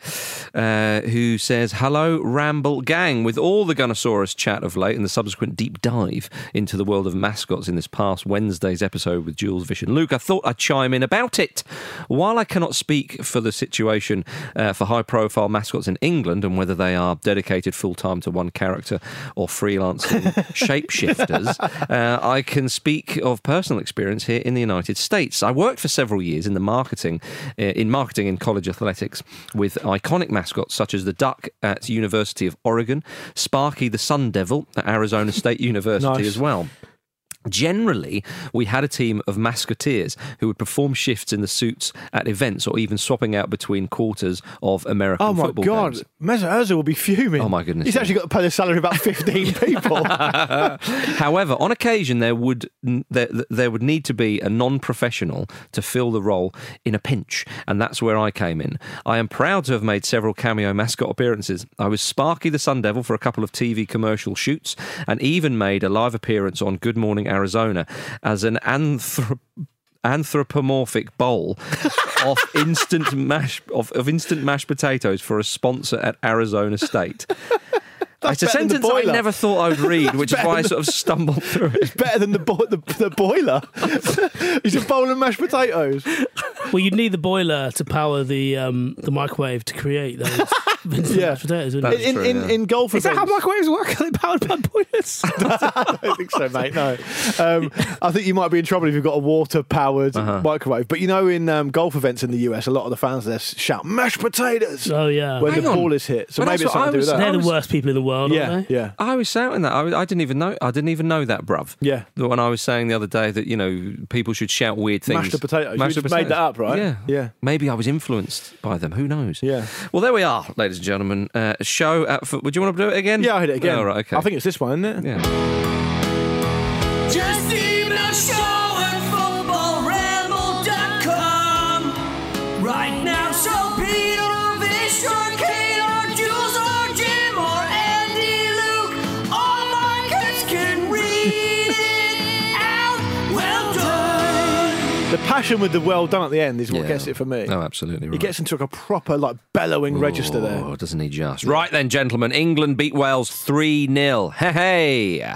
uh, who says, Hello, Ramble Gang. With all the Gunnersaurus chat of late and the subsequent deep dive into the world of mascots in this past Wednesday's episode with Jules, Vish, and Luke, I thought I'd chime in about it. While I cannot speak for the situation uh, for high profile mascots in England and whether they are dedicated full time to one character or freelancing shapeshifters, uh, I can speak of personal experience here in the United States. I worked for several years in the marketing, uh, in marketing in college athletics with iconic mascots such as the Duck at University of Oregon, Sparky the Sun Devil at Arizona State University Nice. as well. Generally, we had a team of mascoteers who would perform shifts in the suits at events or even swapping out between quarters of American Oh my football god, games. Mesut Ozil will be fuming. Oh my goodness, He's actually got to pay the salary of about fifteen people. However, on occasion there would there, there would need to be a non-professional to fill the role in a pinch, and that's where I came in. I am proud to have made several cameo mascot appearances. I was Sparky the Sun Devil for a couple of TV commercial shoots, and even made a live appearance on Good Morning Arizona as an anthrop anthropomorphic bowl of instant mash of, of instant mashed potatoes for a sponsor at Arizona State. it's a better than the sentence I never thought I'd read, which is why I sort of stumbled through it. Better than the, bo- the the boiler. He's a bowl of mashed potatoes. Well, you'd need the boiler to power the um, the microwave to create those instant Yeah. mashed potatoes. wouldn't in, you? in, in golf Is that how events- microwaves work? Are they powered by boilers? I don't think so, mate. No, um, I think you might be in trouble if you've got a water-powered Uh-huh. microwave. But you know, in um, golf events in the US, a lot of the fans there shout "mashed potatoes" oh yeah. when Hang the on. ball is hit. So But maybe it's what something I to do with was- that. They're the worst people in the world, yeah, aren't they? yeah. I was shouting that. I, I didn't even know. I didn't even know that, bruv. Yeah. That When I was saying the other day that you know people should shout weird things. Mashed potatoes. Mashed You the just made that potatoes. up, right? Yeah. Yeah. Maybe I was influenced by them. Who knows? Yeah. Well, there we are, ladies and gentlemen. Uh, show. At, would you want to do it again? Yeah, I hit it again. Oh, right, okay. I think it's this one, isn't it? Yeah. Just passion with the well done at the end is what Yeah. gets it for me. Oh, absolutely. Right. He gets into like a proper like bellowing register there. Oh, doesn't he just? Right then, gentlemen. England beat Wales 3 0. Hey, hey.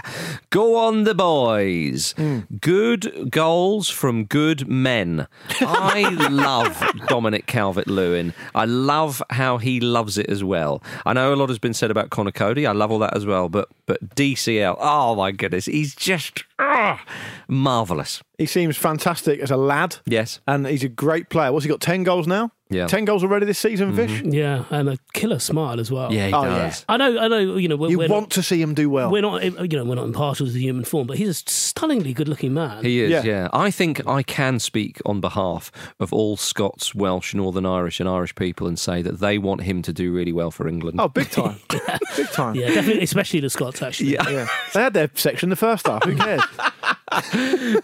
Go on, the boys. Hmm. Good goals from good men. I love Dominic Calvert Lewin. I love how he loves it as well. I know a lot has been said about Conor Coady. I love all that as well. But, but DCL, oh my goodness, he's just ah, marvellous. He seems fantastic as a lad. Yes. And he's a great player. What's he got? 10 goals now? Yeah. 10 goals already this season, mm-hmm. Vish? Yeah, and a killer smile as well. Yeah, he Oh, does. I know, I know. You know, we're, You we're want not, to see him do well. we're not, you know, we're not impartial to the human form, but he's a stunningly good-looking man. He is, Yeah. yeah. I think I can speak on behalf of all Scots, Welsh, Northern Irish, and Irish people and say that they want him to do really well for England. Oh, big time. big time. yeah, definitely, especially the Scots. Actually, yeah. Yeah. They had their section the first half. Who cares?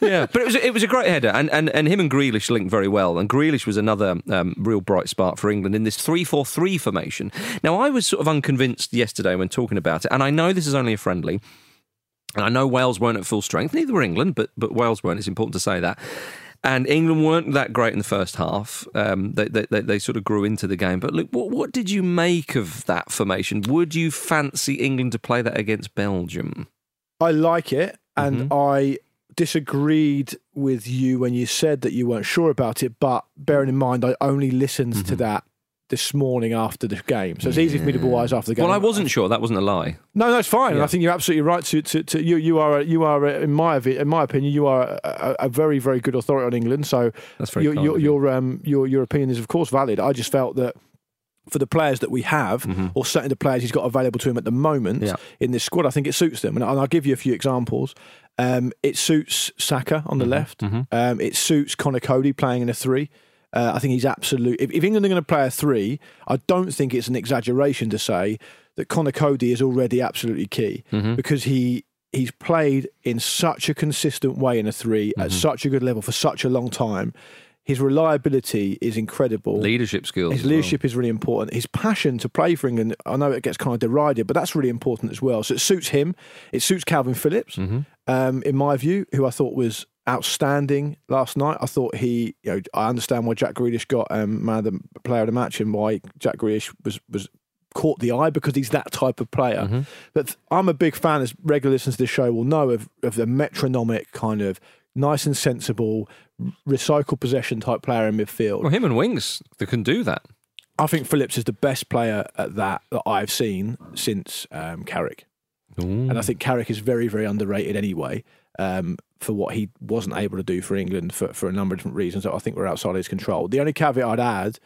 yeah, but it was it was a great header, and, and, and him and Grealish linked very well. And Grealish was another um, real bright spark for England in this three four three formation. Now, I was sort of unconvinced yesterday when talking about it, and I know this is only a friendly, and I know Wales weren't at full strength. Neither were England, but but Wales weren't. It's important to say that. And England weren't that great in the first half. Um, they, they, they, they sort of grew into the game. But look, what, what did you make of that formation? Would you fancy England to play that against Belgium? I like it, and Mm-hmm. I disagreed with you when you said that you weren't sure about it. But bearing in mind, I only listened Mm-hmm. to that this morning after the game, so it's easy for me to be wise after the game. Well, I wasn't sure. That wasn't a lie. No, no, it's fine. Yeah. I think you're absolutely right. To, to, to you, you are, a, you are, a, in my in my opinion, you are a, a, a very, very good authority on England. So That's very your, your, you. your, um, your, your opinion is of course valid. I just felt that for the players that we have, or certainly the players he's got available to him at the moment Mm-hmm. Yeah. in this squad, I think it suits them. And, I'll give you a few examples. Um, it suits Saka on the Mm-hmm. left. Um, it suits Conor Coady playing in a three. Uh, I think he's absolute. If, if England are going to play a three, I don't think it's an exaggeration to say that Conor Coady is already absolutely key Mm-hmm. because he he's played in such a consistent way in a 3 Mm-hmm. at such a good level for such a long time. His reliability is incredible. Leadership skills. His as well. leadership is really important. His passion to play for England, I know it gets kind of derided, but that's really important as well. So it suits him. It suits Calvin Phillips, Mm-hmm. um, in my view, who I thought was outstanding last night. I thought he, you know, I understand why Jack Grealish got um, man of the player of the match and why Jack Grealish was was caught the eye because he's that type of player. Mm-hmm. But I'm a big fan, as regular listeners to this show will know, of, of the metronomic kind of nice and sensible, recycle possession type player in midfield. Well, him and Winks, they can do that. I think Phillips is the best player at that that I've seen since um, Carrick. And I think Carrick is very, very underrated anyway um, for what he wasn't able to do for England for, for a number of different reasons that I think were outside his control. The only caveat I'd add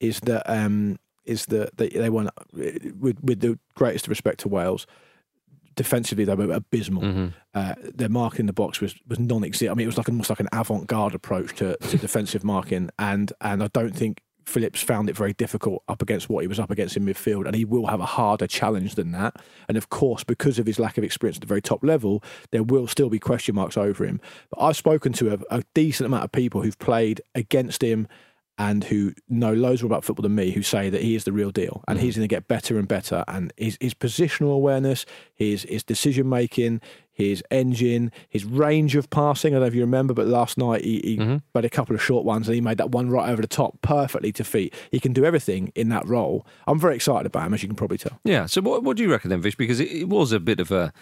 is that um, is that they, they weren't, with, with the greatest respect to Wales, defensively they were abysmal. Uh, their marking in the box was was non-existent. I mean, it was like almost like an avant-garde approach to, to defensive marking, and and I don't think Phillips found it very difficult up against what he was up against in midfield, and he will have a harder challenge than that. And of course, because of his lack of experience at the very top level, there will still be question marks over him. But I've spoken to a, a decent amount of people who've played against him and who know loads more about football than me, who say that he is the real deal and he's mm. going to get better and better. And his, his positional awareness, his his decision making, his engine, his range of passing. I don't know if you remember, but last night he, he mm-hmm. made a couple of short ones and he made that one right over the top perfectly to feet. He can do everything in that role. I'm very excited about him, as you can probably tell. Yeah. So what, what do you reckon then, Vish? Because it, it was a bit of a,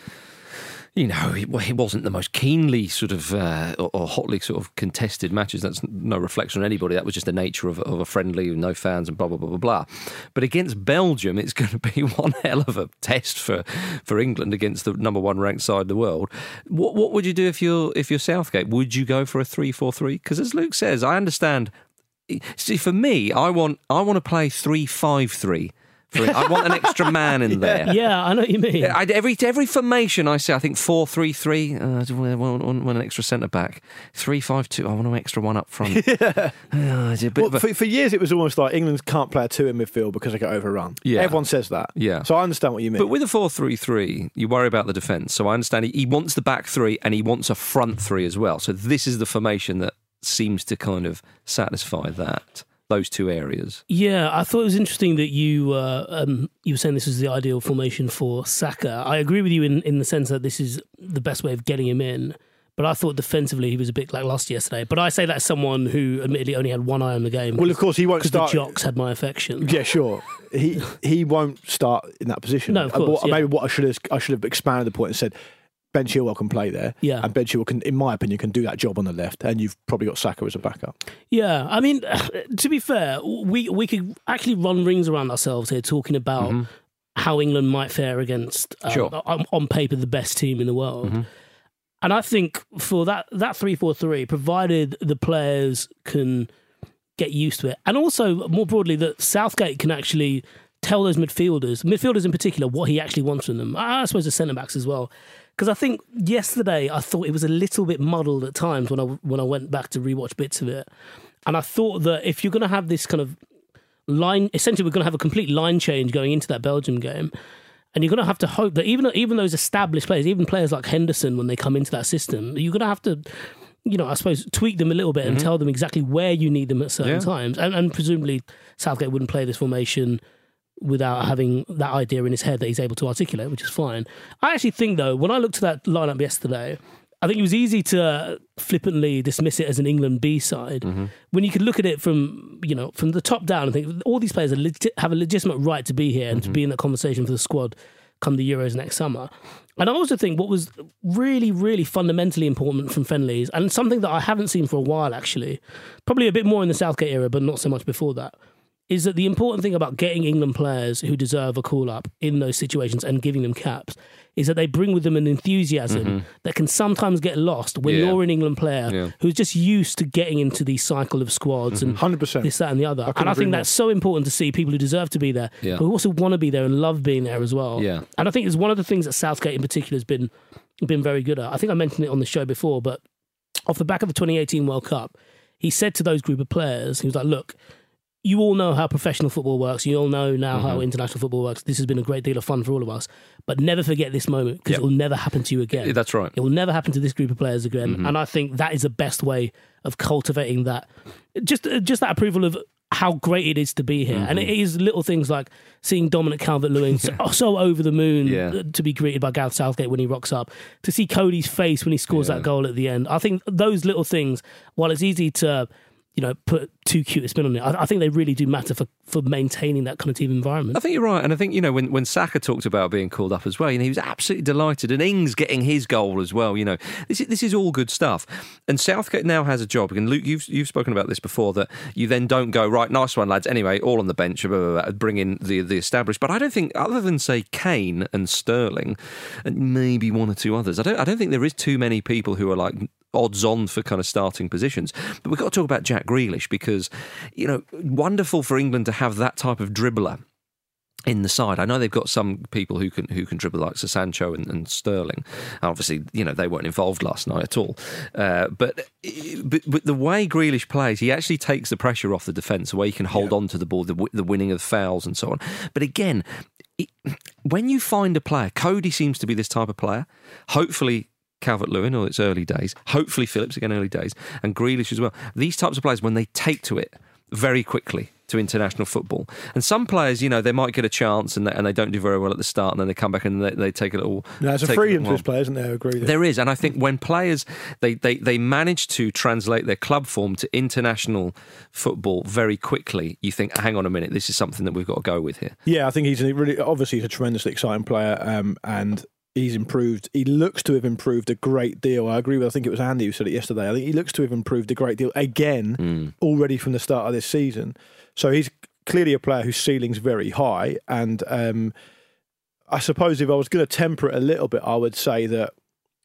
you know, it, it wasn't the most keenly sort of uh, or, or hotly sort of contested matches. That's no reflection on anybody. That was just the nature of, of a friendly with no fans and blah blah blah blah blah. But against Belgium, it's going to be one hell of a test for, for England against the number one ranked side in the world. What what would you do if you're if you're Southgate? Would you go for a three four three? Because as Luke says, I understand. See, for me, I want I want to play three five three. For I want an extra man in there. Yeah, I know what you mean. I, every every formation I say, I think four three three. Uh, I want, want, want an extra centre back. Three five two. I want an extra one up front. Uh, a bit Well, a- for, for years, it was almost like England can't play a two in midfield because they get overrun. Yeah. Everyone says that. Yeah. So I understand what you mean. But with a 4 3 3, you worry about the defence. So I understand he, he wants the back three and he wants a front three as well. So this is the formation that seems to kind of satisfy that, those two areas. Yeah, I thought it was interesting that you uh, um, you were saying this was the ideal formation for Saka. I agree with you in, in the sense that this is the best way of getting him in. But I thought defensively he was a bit lacklustre yesterday. But I say that as someone who admittedly only had one eye on the game. Well, of course, he won't because start- the jocks had my affection. Yeah, sure. He he won't start in that position. No, of Uh, course, what- yeah. Maybe what I should have I should have expanded the point and said Ben Chilwell can play there. Yeah. and Ben Chilwell can, in my opinion, can do that job on the left. And you've probably got Saka as a backup. Yeah, I mean, to be fair, we we could actually run rings around ourselves here talking about how England might fare against, uh, Sure. on, on paper, the best team in the world. And I think for that that three four three, provided the players can get used to it, and also more broadly that Southgate can actually tell those midfielders, midfielders in particular, what he actually wants from them. I suppose the centre backs as well. Because I think yesterday I thought it was a little bit muddled at times when I when I went back to rewatch bits of it, and I thought that if you're going to have this kind of line, essentially we're going to have a complete line change going into that Belgium game, and you're going to have to hope that even even those established players, even players like Henderson, when they come into that system, you're going to have to, you know, I suppose tweak them a little bit and mm-hmm. tell them exactly where you need them at certain Yeah. times, and, and presumably Southgate wouldn't play this formation without having that idea in his head that he's able to articulate, which is fine. I actually think though, when I looked at that lineup yesterday. I think it was easy to flippantly dismiss it as an England B side mm-hmm. when you could look at it from you know from the top down and think all these players legit, have a legitimate right to be here and to mm-hmm. be in that conversation for the squad come the Euros next summer. And I also think what was really, really fundamentally important from Fenley's and something that I haven't seen for a while actually, probably a bit more in the Southgate era, but not so much before that, is that the important thing about getting England players who deserve a call up in those situations and giving them caps is that they bring with them an enthusiasm mm-hmm. that can sometimes get lost when Yeah. you're an England player Yeah. who's just used to getting into the cycle of squads mm-hmm. and 100%. this, that, and the other. couldn't and I agree think more. that's so important to see people who deserve to be there, Yeah. who also want to be there and love being there as well. Yeah. And I think it's one of the things that Southgate in particular has been been very good at. I think I mentioned it on the show before, but off the back of the 2018 World Cup, he said to those group of players, he was like, "Look, you all know how professional football works. You all know now how Mhm. international football works. This has been a great deal of fun for all of us. But never forget this moment because Yep. it will never happen to you again. That's right. It will never happen to this group of players again. Mhm. And I think that is the best way of cultivating that. Just, uh, just that approval of how great it is to be here. And it Mm-hmm. is little things like seeing Dominic Calvert-Lewin so, so over the moon Yeah. uh, to be greeted by Gareth Southgate when he rocks up, to see Coady's face when he scores Yeah. that goal at the end. I think those little things, while it's easy to you know, put too cute a spin on it. I, I think they really do matter for, for maintaining that kind of team environment. I think you're right, and I think you know when when Saka talked about being called up as well, you know he was absolutely delighted, and Ings getting his goal as well. You know this is, this is all good stuff, and Southgate now has a job. And Luke, you've you've spoken about this before that you then don't go right, nice one, lads. Anyway, all on the bench, blah, blah, blah, bring in the the established. But I don't think other than say Kane and Sterling, and maybe one or two others, I don't I don't think there is too many people who are like odds on for kind of starting positions. But we've got to talk about Jack Grealish because, you know, wonderful for England to have that type of dribbler in the side. I know they've got some people who can who can dribble like Sir Sancho and, and Sterling. Obviously, you know they weren't involved last night at all. Uh, but, but but the way Grealish plays, he actually takes the pressure off the defence, the way he can hold on to the ball, the, the winning of fouls and so on. But again, it, when you find a player, Coady seems to be this type of player. Hopefully. Calvert Lewin, or its early days. Hopefully, Phillips again, early days, and Grealish as well. These types of players, when they take to it very quickly to international football, and some players, you know, they might get a chance and they, and they don't do very well at the start, and then they come back and they, they take it all. No, there's a freedom to this player, isn't there? I agree. There is, and I think when players they, they, they manage to translate their club form to international football very quickly, you think, hang on a minute, this is something that we've got to go with here. Yeah, I think he's a really obviously he's a tremendously exciting player, um, and he's improved. He looks to have improved a great deal. I agree with. I think it was Andy who said it yesterday. I think he looks to have improved a great deal again hmm. already from the start of this season. So he's clearly a player whose ceiling's very high, and um, I suppose if I was going to temper it a little bit, I would say that.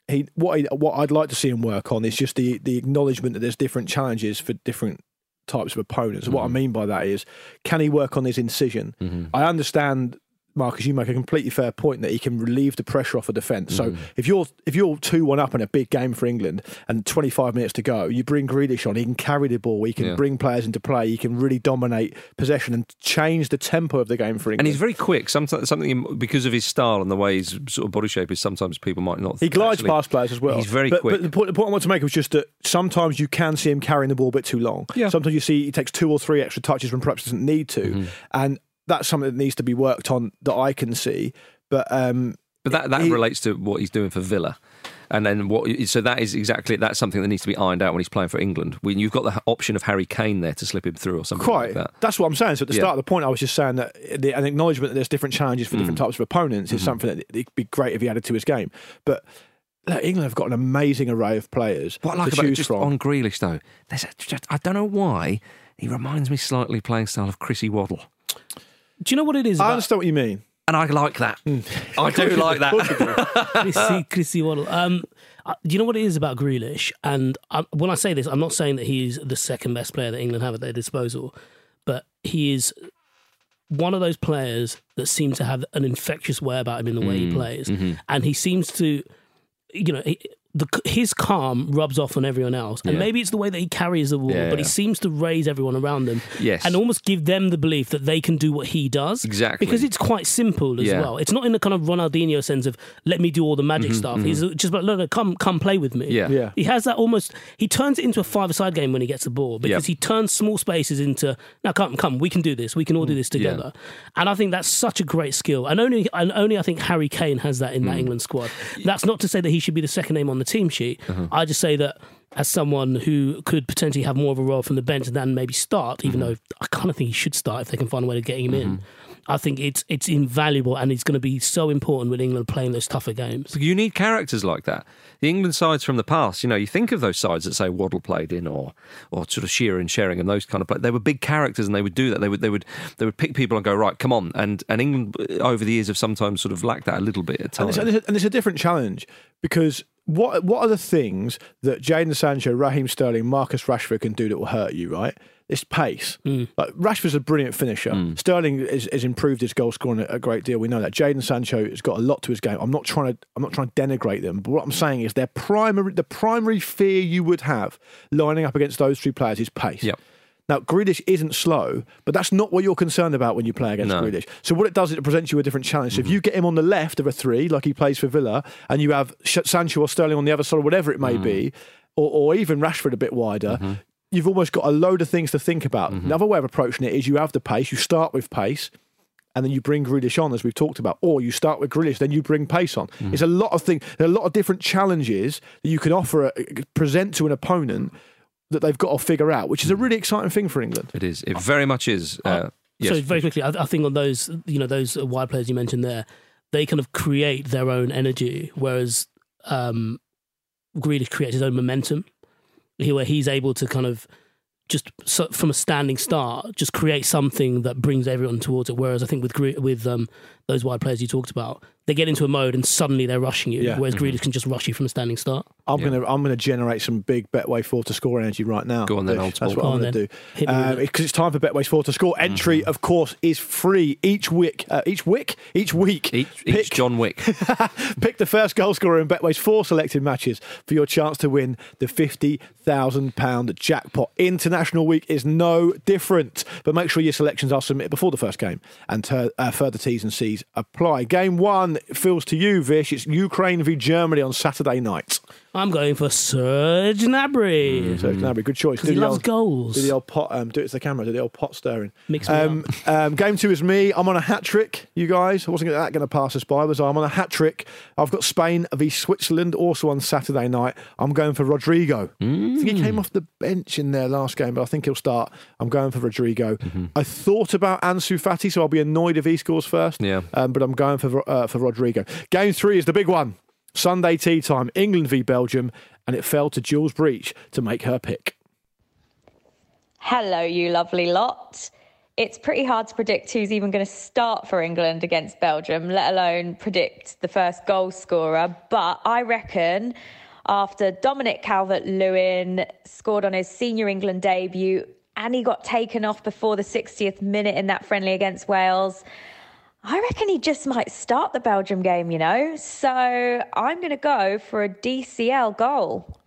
He, what, he, what I'd like to see him work on is just the, the acknowledgement that there's different challenges for different types of opponents. And What I hmm. mean by that is, can he work on his incision? Hmm. I understand, Marcus, you make a completely fair point that he can relieve the pressure off a defence. So if you're if you're two one up in a big game for England and 25 minutes to go, you bring Grealish on. He can carry the ball. He can Yeah. bring players into play. He can really dominate possession and change the tempo of the game for England. And he's very quick. Sometimes something because of his style and the way his sort of body shape is. Sometimes people might not. He glides actually- past players as well. He's very but, quick. But the point, the point I want to make was just that sometimes you can see him carrying the ball a bit too long. Yeah. Sometimes you see he takes two or three extra touches when perhaps doesn't need to, Mm-hmm. and that's something that needs to be worked on that I can see. But um, But that, that he- relates to what he's doing for Villa. And then what? So that is exactly that's something that needs to be ironed out when he's playing for England. When you've got the option of Harry Kane there to slip him through or something Quite. like that. That's what I'm saying. So at the Yeah. start of the point, I was just saying that the, an acknowledgement that there's different challenges for Mm. different types of opponents Mm-hmm. is something that it'd be great if he added to his game. But look, England have got an amazing array of players What I like to about choose just from. on Grealish though, there's a, just, I don't know why he reminds me slightly playing style of Chrissy Waddle, Do you know what it is? I about- understand what you mean. and I like that. Mm. I do like that. Chrissy, Chrissy Waddle. Um, uh, do you know what it is about Grealish? And I, when I say this, I'm not saying that he's the second best player that England have at their disposal, but he is one of those players that seems to have an infectious way about him in the way he Mm, plays, mhm. and he seems to, you know. He, the, his calm rubs off on everyone else, and Yeah. maybe it's the way that he carries the ball, Yeah, but he seems to raise everyone around him, Yes. and almost give them the belief that they can do what he does, Exactly. because it's quite simple as Yeah. well. It's not in the kind of Ronaldinho sense of let me do all the magic Mhm, stuff. mhm. He's just like, look, come, come play with me. Yeah. Yeah. He has that almost. He turns it into a five-a-side game when he gets the ball because Yep. he turns small spaces into now. Come, come, we can do this. We can all do this Mm, yeah. together. And I think that's such a great skill. And only, and only I think Harry Kane has that in that Mm. England squad. That's not to say that he should be the second name on the team sheet. Uh-huh. I just say that. As someone who could potentially have more of a role from the bench than maybe start, even Mm-hmm. though I kind of think he should start if they can find a way to get him in. I think it's it's invaluable and it's going to be so important with England playing those tougher games. You need characters like that. The England sides from the past, you know, you think of those sides that say Waddle played in, or or sort of Shearer and Sheringham and those kind of. Play. They were big characters, and they would do that. They would they would they would pick people and go right, come on. And and England uh, over the years have sometimes sort of lacked that a little bit at And times. it's, and, it's, and it's a different challenge because what what are the things that Jaden Sancho, Raheem Sterling, Marcus Rashford can do that will hurt you, right? It's pace. Mm. Like Rashford's a brilliant finisher. Mm. Sterling is, has improved his goal scoring a, a great deal. We know that. Jaden Sancho has got a lot to his game. I'm not trying to I'm not trying to denigrate them, but what I'm saying is their primary the primary fear you would have lining up against those three players is pace. Yep. Now, Grealish isn't slow, but that's not what you're concerned about when you play against No. Grealish. So what it does, is it presents you a different challenge. So if you mm-hmm. get him on the left of a three, like he plays for Villa, and you have Sancho or Sterling on the other side, or whatever it may mm-hmm. be, or, or even Rashford a bit wider, mm-hmm. you've almost got a load of things to think about. Another way of approaching it is you have the pace, you start with pace, and then you bring Grealish on, as we've talked about, or you start with Grealish, then you bring pace on. It's a lot of things. There are a lot of different challenges that you can offer, a, present to an opponent that they've got to figure out, which is a really exciting thing for England. It is. It very much is. Uh, yes. So very quickly, I, I think on those, you know, those wide players you mentioned there, they kind of create their own energy, whereas um, Grealish creates his own momentum, he- where he's able to kind of just so, from a standing start, just create something that brings everyone towards it. Whereas I think with with um, those wide players you talked about, they get into a mode and suddenly they're rushing you. Yeah. Whereas Mm-hmm. Grealish can just rush you from a standing start. I'm gonna I'm gonna generate some big Betway four to score energy right now. Go on then, Vish. old That's sport. what Go I'm on gonna then. do Hit me with it. because it's time for Betway's four to score. Entry, Mm-hmm. of course, is free each week. Uh, each week, each week. Each, pick, each John Wick. pick the first goal scorer in Betway's four selected matches for your chance to win the fifty thousand pound jackpot. International week is no different, but make sure your selections are submitted before the first game, and ter- uh, further T's and C's apply. Game one feels to you, Vish. It's Ukraine v Germany on Saturday night. I'm going for Serge Gnabry. So Gnabry, good choice. Because he loves old- goals. Do the old pot. Um, do it to the camera. Do the old pot stirring. Mix me um, um, game two is me. I'm on a hat trick. You guys, I wasn't that going to pass us by, was I? I'm on a hat trick. I've got Spain v Switzerland also on Saturday night. I'm going for Rodrigo. I think he came off the bench in their last game, but I think he'll start. I'm going for Rodrigo. I thought about Ansu Fati, so I'll be annoyed if he scores first. Yeah. Um, but I'm going for uh, for Rodrigo. Game three is the big one. Sunday tea time. England v Belgium, and it fell to Jules Breach to make her pick. Hello, you lovely lot. It's pretty hard to predict who's even going to start for England against Belgium, let alone predict the first goal scorer. But I reckon after Dominic Calvert Lewin scored on his senior England debut and he got taken off before the 60th minute in that friendly against Wales, I reckon he just might start the Belgium game, you know? So I'm going to go for a DCL goal.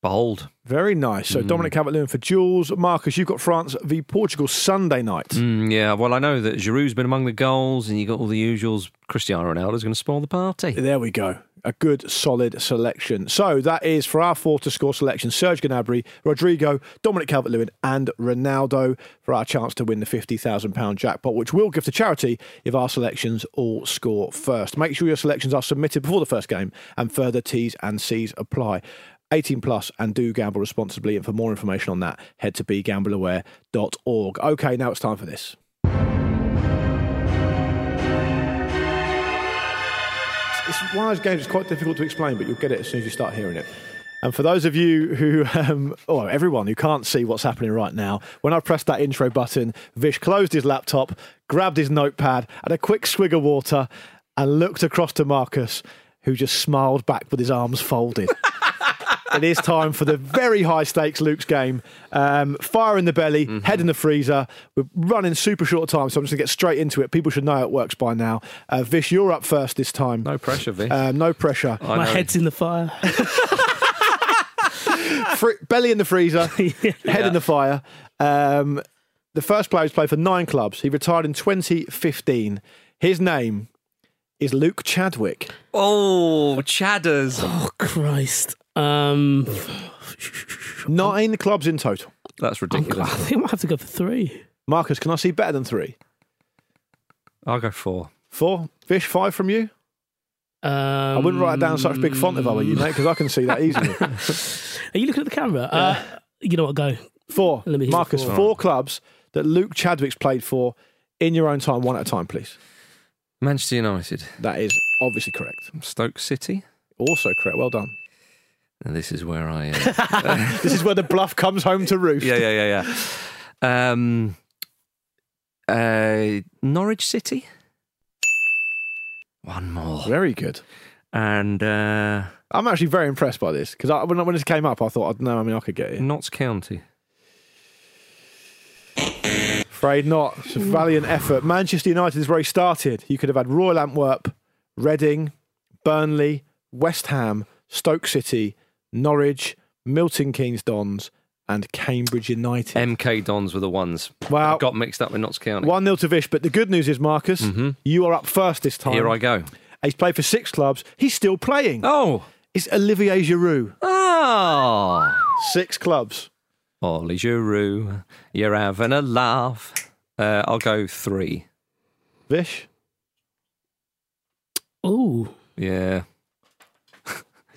Bold. Very nice. So Dominic Calvert-Lewin for Jules. Marcus, you've got France v Portugal Sunday night. Mm, yeah, well, I know that Giroud's been among the goals, and you got all the usuals. Cristiano Ronaldo's going to spoil the party. There we go. A good, solid selection. So that is for our four to score selection Serge Gnabry, Rodrigo, Dominic Calvert Lewin, and Ronaldo for our chance to win the £50,000 jackpot, which we'll give to charity if our selections all score first. Make sure your selections are submitted before the first game and further T's and C's apply. 18 plus and do gamble responsibly. And for more information on that, head to begambleaware.org. Okay, now it's time for this. It's one of those games that's quite difficult to explain, but you'll get it as soon as you start hearing it. And for those of you who, um, or everyone who can't see what's happening right now, when I pressed that intro button, Vish closed his laptop, grabbed his notepad, had a quick swig of water, and looked across to Marcus, who just smiled back with his arms folded. it is time for the very high stakes Luke's game. Um, fire in the belly, head in the freezer. We're running super short time, so I'm just going to get straight into it. People should know it works by now. Uh, Vish, you're up first this time. No pressure, Vish. Um, no pressure. My head's in the fire. Fr- belly in the freezer, head in the fire. Um, the first player who's played for nine clubs. He retired in 2015. His name is Luke Chadwick. Oh, Chadders. Oh, Christ. Um, Nine clubs in total. That's ridiculous. I ridiculous. think I might have to go for three. Marcus, can I see better than three? I'll go four. Four? Fish, five from you? Um, I wouldn't write it down such big font if I were you, mate, because I can see that easily. Are you looking at the camera? Uh, you know what? Go. Four. Let me hear Marcus, four. four. clubs that Luke Chadwick's played for in your own time, one at a time, please. Manchester United. That is obviously correct. Stoke City. Also correct. Well done. And this is where I. Uh, This is where the bluff comes home to roost. yeah, yeah, yeah, yeah. Um, uh, Norwich City. One more. Very good. And uh, I'm actually very impressed by this because when, when this came up, I thought, I'd I mean, I could get it. Notts County. Afraid not. It's a valiant effort. Manchester United is where he started. You could have had Royal Antwerp, Reading, Burnley, West Ham, Stoke City, Norwich, Milton Keynes Dons, and Cambridge United. MK Dons were the ones. Wow. I got mixed up with Notts County. 1 0 to Vish, but the good news is, Marcus, you are up first this time. Here I go. He's played for six clubs. He's still playing. Oh. It's Olivier Giroud. Oh. Six clubs. Ollie Giroud, you're having a laugh. Uh, I'll go three. Vish? Oh. Yeah.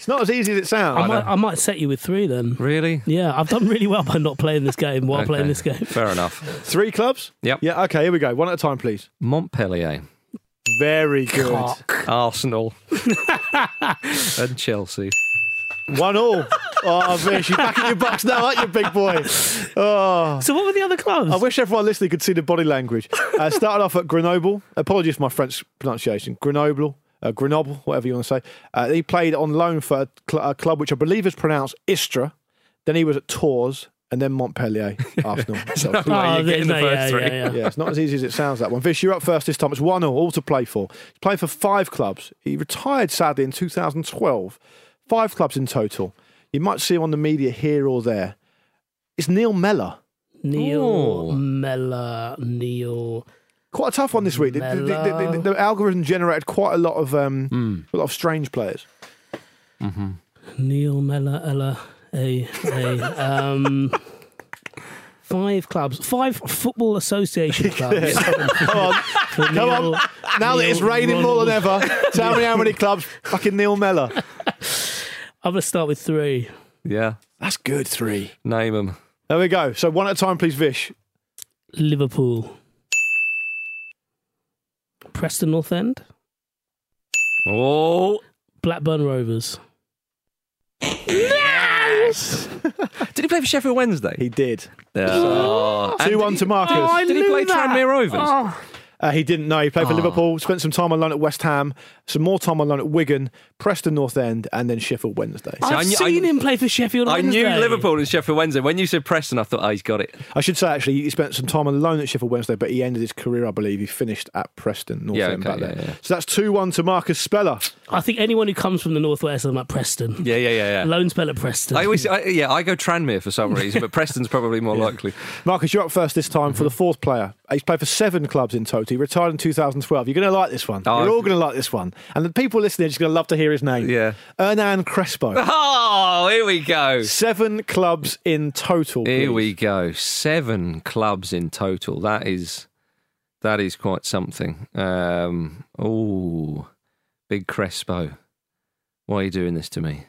It's not as easy as it sounds. I might, I might set you with three then. Really? Yeah, I've done really well by not playing this game while playing this game. Fair enough. Three clubs? Yep. Yeah, okay, here we go. One at a time, please. Montpellier, Very good. Arsenal, and Chelsea. One all. Oh, Vish, you're back in your box now, aren't you, big boy? Oh. So what were the other clubs? I wish everyone listening could see the body language. Uh, started off at Grenoble. Apologies for my French pronunciation. Grenoble. Uh, Grenoble, whatever you want to say. Uh, he played on loan for a, cl- a club which I believe is pronounced Istres. Then he was at Tours and then Montpellier, Arsenal. So- no Oh, you're getting the first yeah, three. yeah, yeah. yeah, it's not as easy as it sounds that one. Vish, you're up first this time. It's one all, all to play for. He's played for five clubs. He retired sadly in 2012. Five clubs in total. You might see him on the media here or there. It's Neil Mellor. Neil Oh. Mella, Neil. Quite a tough one this week. The, the- the- the- the- the algorithm generated quite a lot of um, a lot of strange players. Neil Mella, Ella, A, A. Um, five clubs, five football association clubs. Come on, For come on. Neil- Now that it's Neil raining more than ever, tell me how many clubs. Fucking Neil Mellor. I'm going to start with three. Yeah. That's good. Three. Name them. There we go. So one at a time, please, Vish. Liverpool. Preston North End. Oh. Blackburn Rovers. Yes! did he play for Sheffield Wednesday? He did. Oh. Two one to Marcus. Oh, I Did he play that. Tranmere Rovers? Oh. Uh, he didn't know. He played for Oh. Liverpool, spent some time on loan at West Ham, some more time on loan at Wigan, Preston North End, and then Sheffield Wednesday. So I've I knew- seen I- him play for Sheffield I knew Liverpool and Sheffield Wednesday. When you said Preston, I thought, oh, he's got it. I should say, actually, he spent some time on loan at Sheffield Wednesday, but he ended his career, I believe. He finished at Preston North Yeah, End okay, back yeah, there. yeah. So that's 2 1 to Marcus Speller. I think anyone who comes from the northwest, I'm at Preston. Yeah, yeah, yeah, yeah. Loan spell at Preston. I always, I, yeah, I go Tranmere for some reason, but Preston's probably more likely. Marcus, you're up first this time for the fourth player. He's played for seven clubs in total. He retired in 2012. You're going to like this one. Oh, You're all going to like this one. And the people listening are just going to love to hear his name. Yeah. Hernan Crespo. Oh, here we go. Seven clubs in total. Here please. we go. Seven clubs in total. That is that is quite something. Um, oh, big Crespo. Why are you doing this to me?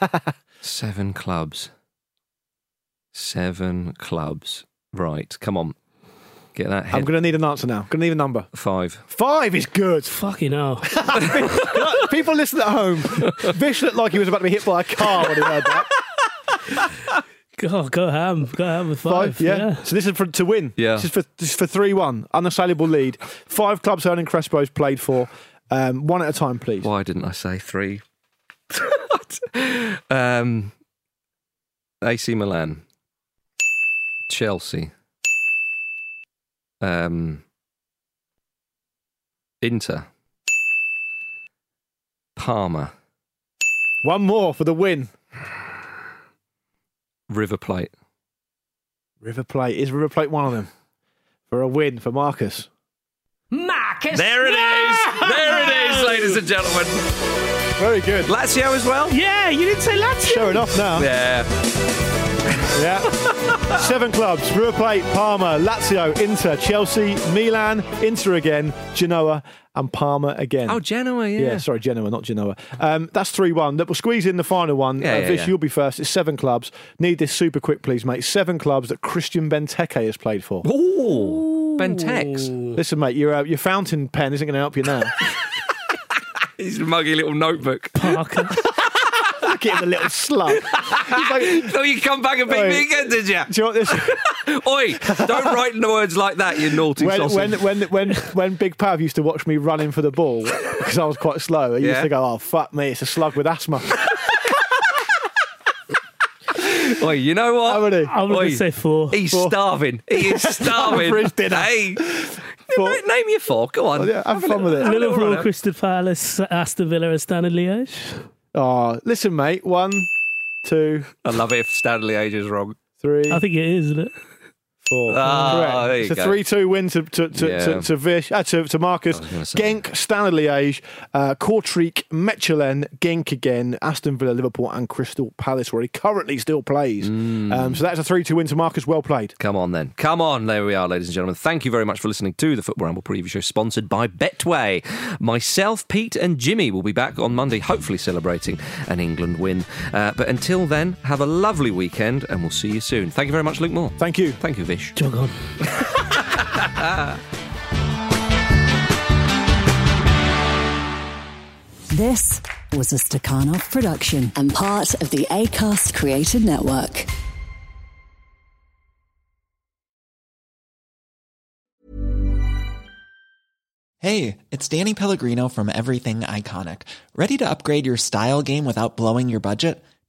Seven clubs. Seven clubs. Right, come on. Get that I'm going to need an answer now. Going to need a number. Five. Five is good. Fucking hell. People listen at home. Vish looked like he was about to be hit by a car when he heard that. Go, go ham. Go ham with five. Five, yeah. So this is for to win. Yeah. This is for this is for three one. Unassailable lead. Five clubs Hernan Crespo's played for. Um, one at a time, please. Why didn't I say three? um, AC Milan, Chelsea, um, Inter, Parma, One more for the win. River Plate. River Plate. Is River Plate one of them? For a win for Marcus. Marcus. There it is. There it is, ladies and gentlemen. Very good. Lazio as well. Yeah, you didn't say Lazio. Showing off now. Yeah. Yeah. Seven clubs River Plate, Parma, Lazio, Inter, Chelsea, Milan, Inter again, Genoa, and Parma again. Oh, Genoa. Yeah. Yeah, sorry, Genoa, not Genoa. Um, that's 3 1. We'll squeeze in the final one. Yeah, uh, yeah, Vish, yeah. you'll be first. It's seven clubs. Need this super quick, please, mate. Seven clubs that Christian Benteke has played for. Ooh. Bentex. Listen, mate, your, uh, your fountain pen isn't going to help you now. His muggy little notebook. Parker. Look at him, the little slug. He's like, So oh, you come back and beat Oi. me again, did you? do you know what this Oi, don't write the words like that, you naughty when, sausage. when, when, when, when Big Pav used to watch me running for the ball because I was quite slow, he used to go, "Oh fuck me, it's a slug with asthma." Oi, you know what? How many? I'm going to say four. He's Four. starving. He is starving. for his dinner. Hey, Four. name- name your four. Go on. Oh, yeah, have fun with it. little Liverpool, run out. Crystal Palace, Aston Villa, and Standard Liège. Oh, listen, mate. One, two, I love it if Standard Liège is wrong. Three. I think it is, isn't it? Four. Ah, Correct. there you it's a three-two win to to to, Yeah. to, to Vish, uh, to, to Marcus. Genk, Standard Liège, uh, Kortrijk, Mechelen, Genk again, Aston Villa, Liverpool, and Crystal Palace, where he currently still plays. Mm. Um, so that's a three-two win to Marcus. Well played. Come on then. Come on. There we are, ladies and gentlemen. Thank you very much for listening to the Football Ramble preview show sponsored by Betway. Myself, Pete, and Jimmy will be back on Monday, hopefully celebrating an England win. Uh, but until then, have a lovely weekend and we'll see you soon. Thank you very much, Luke Moore. Thank you. Thank you, Vish. Jog on. This was a Stakhanov production and part of the ACAST Creative Network. Hey, it's Danny Pellegrino from Everything Iconic. Ready to upgrade your style game without blowing your budget?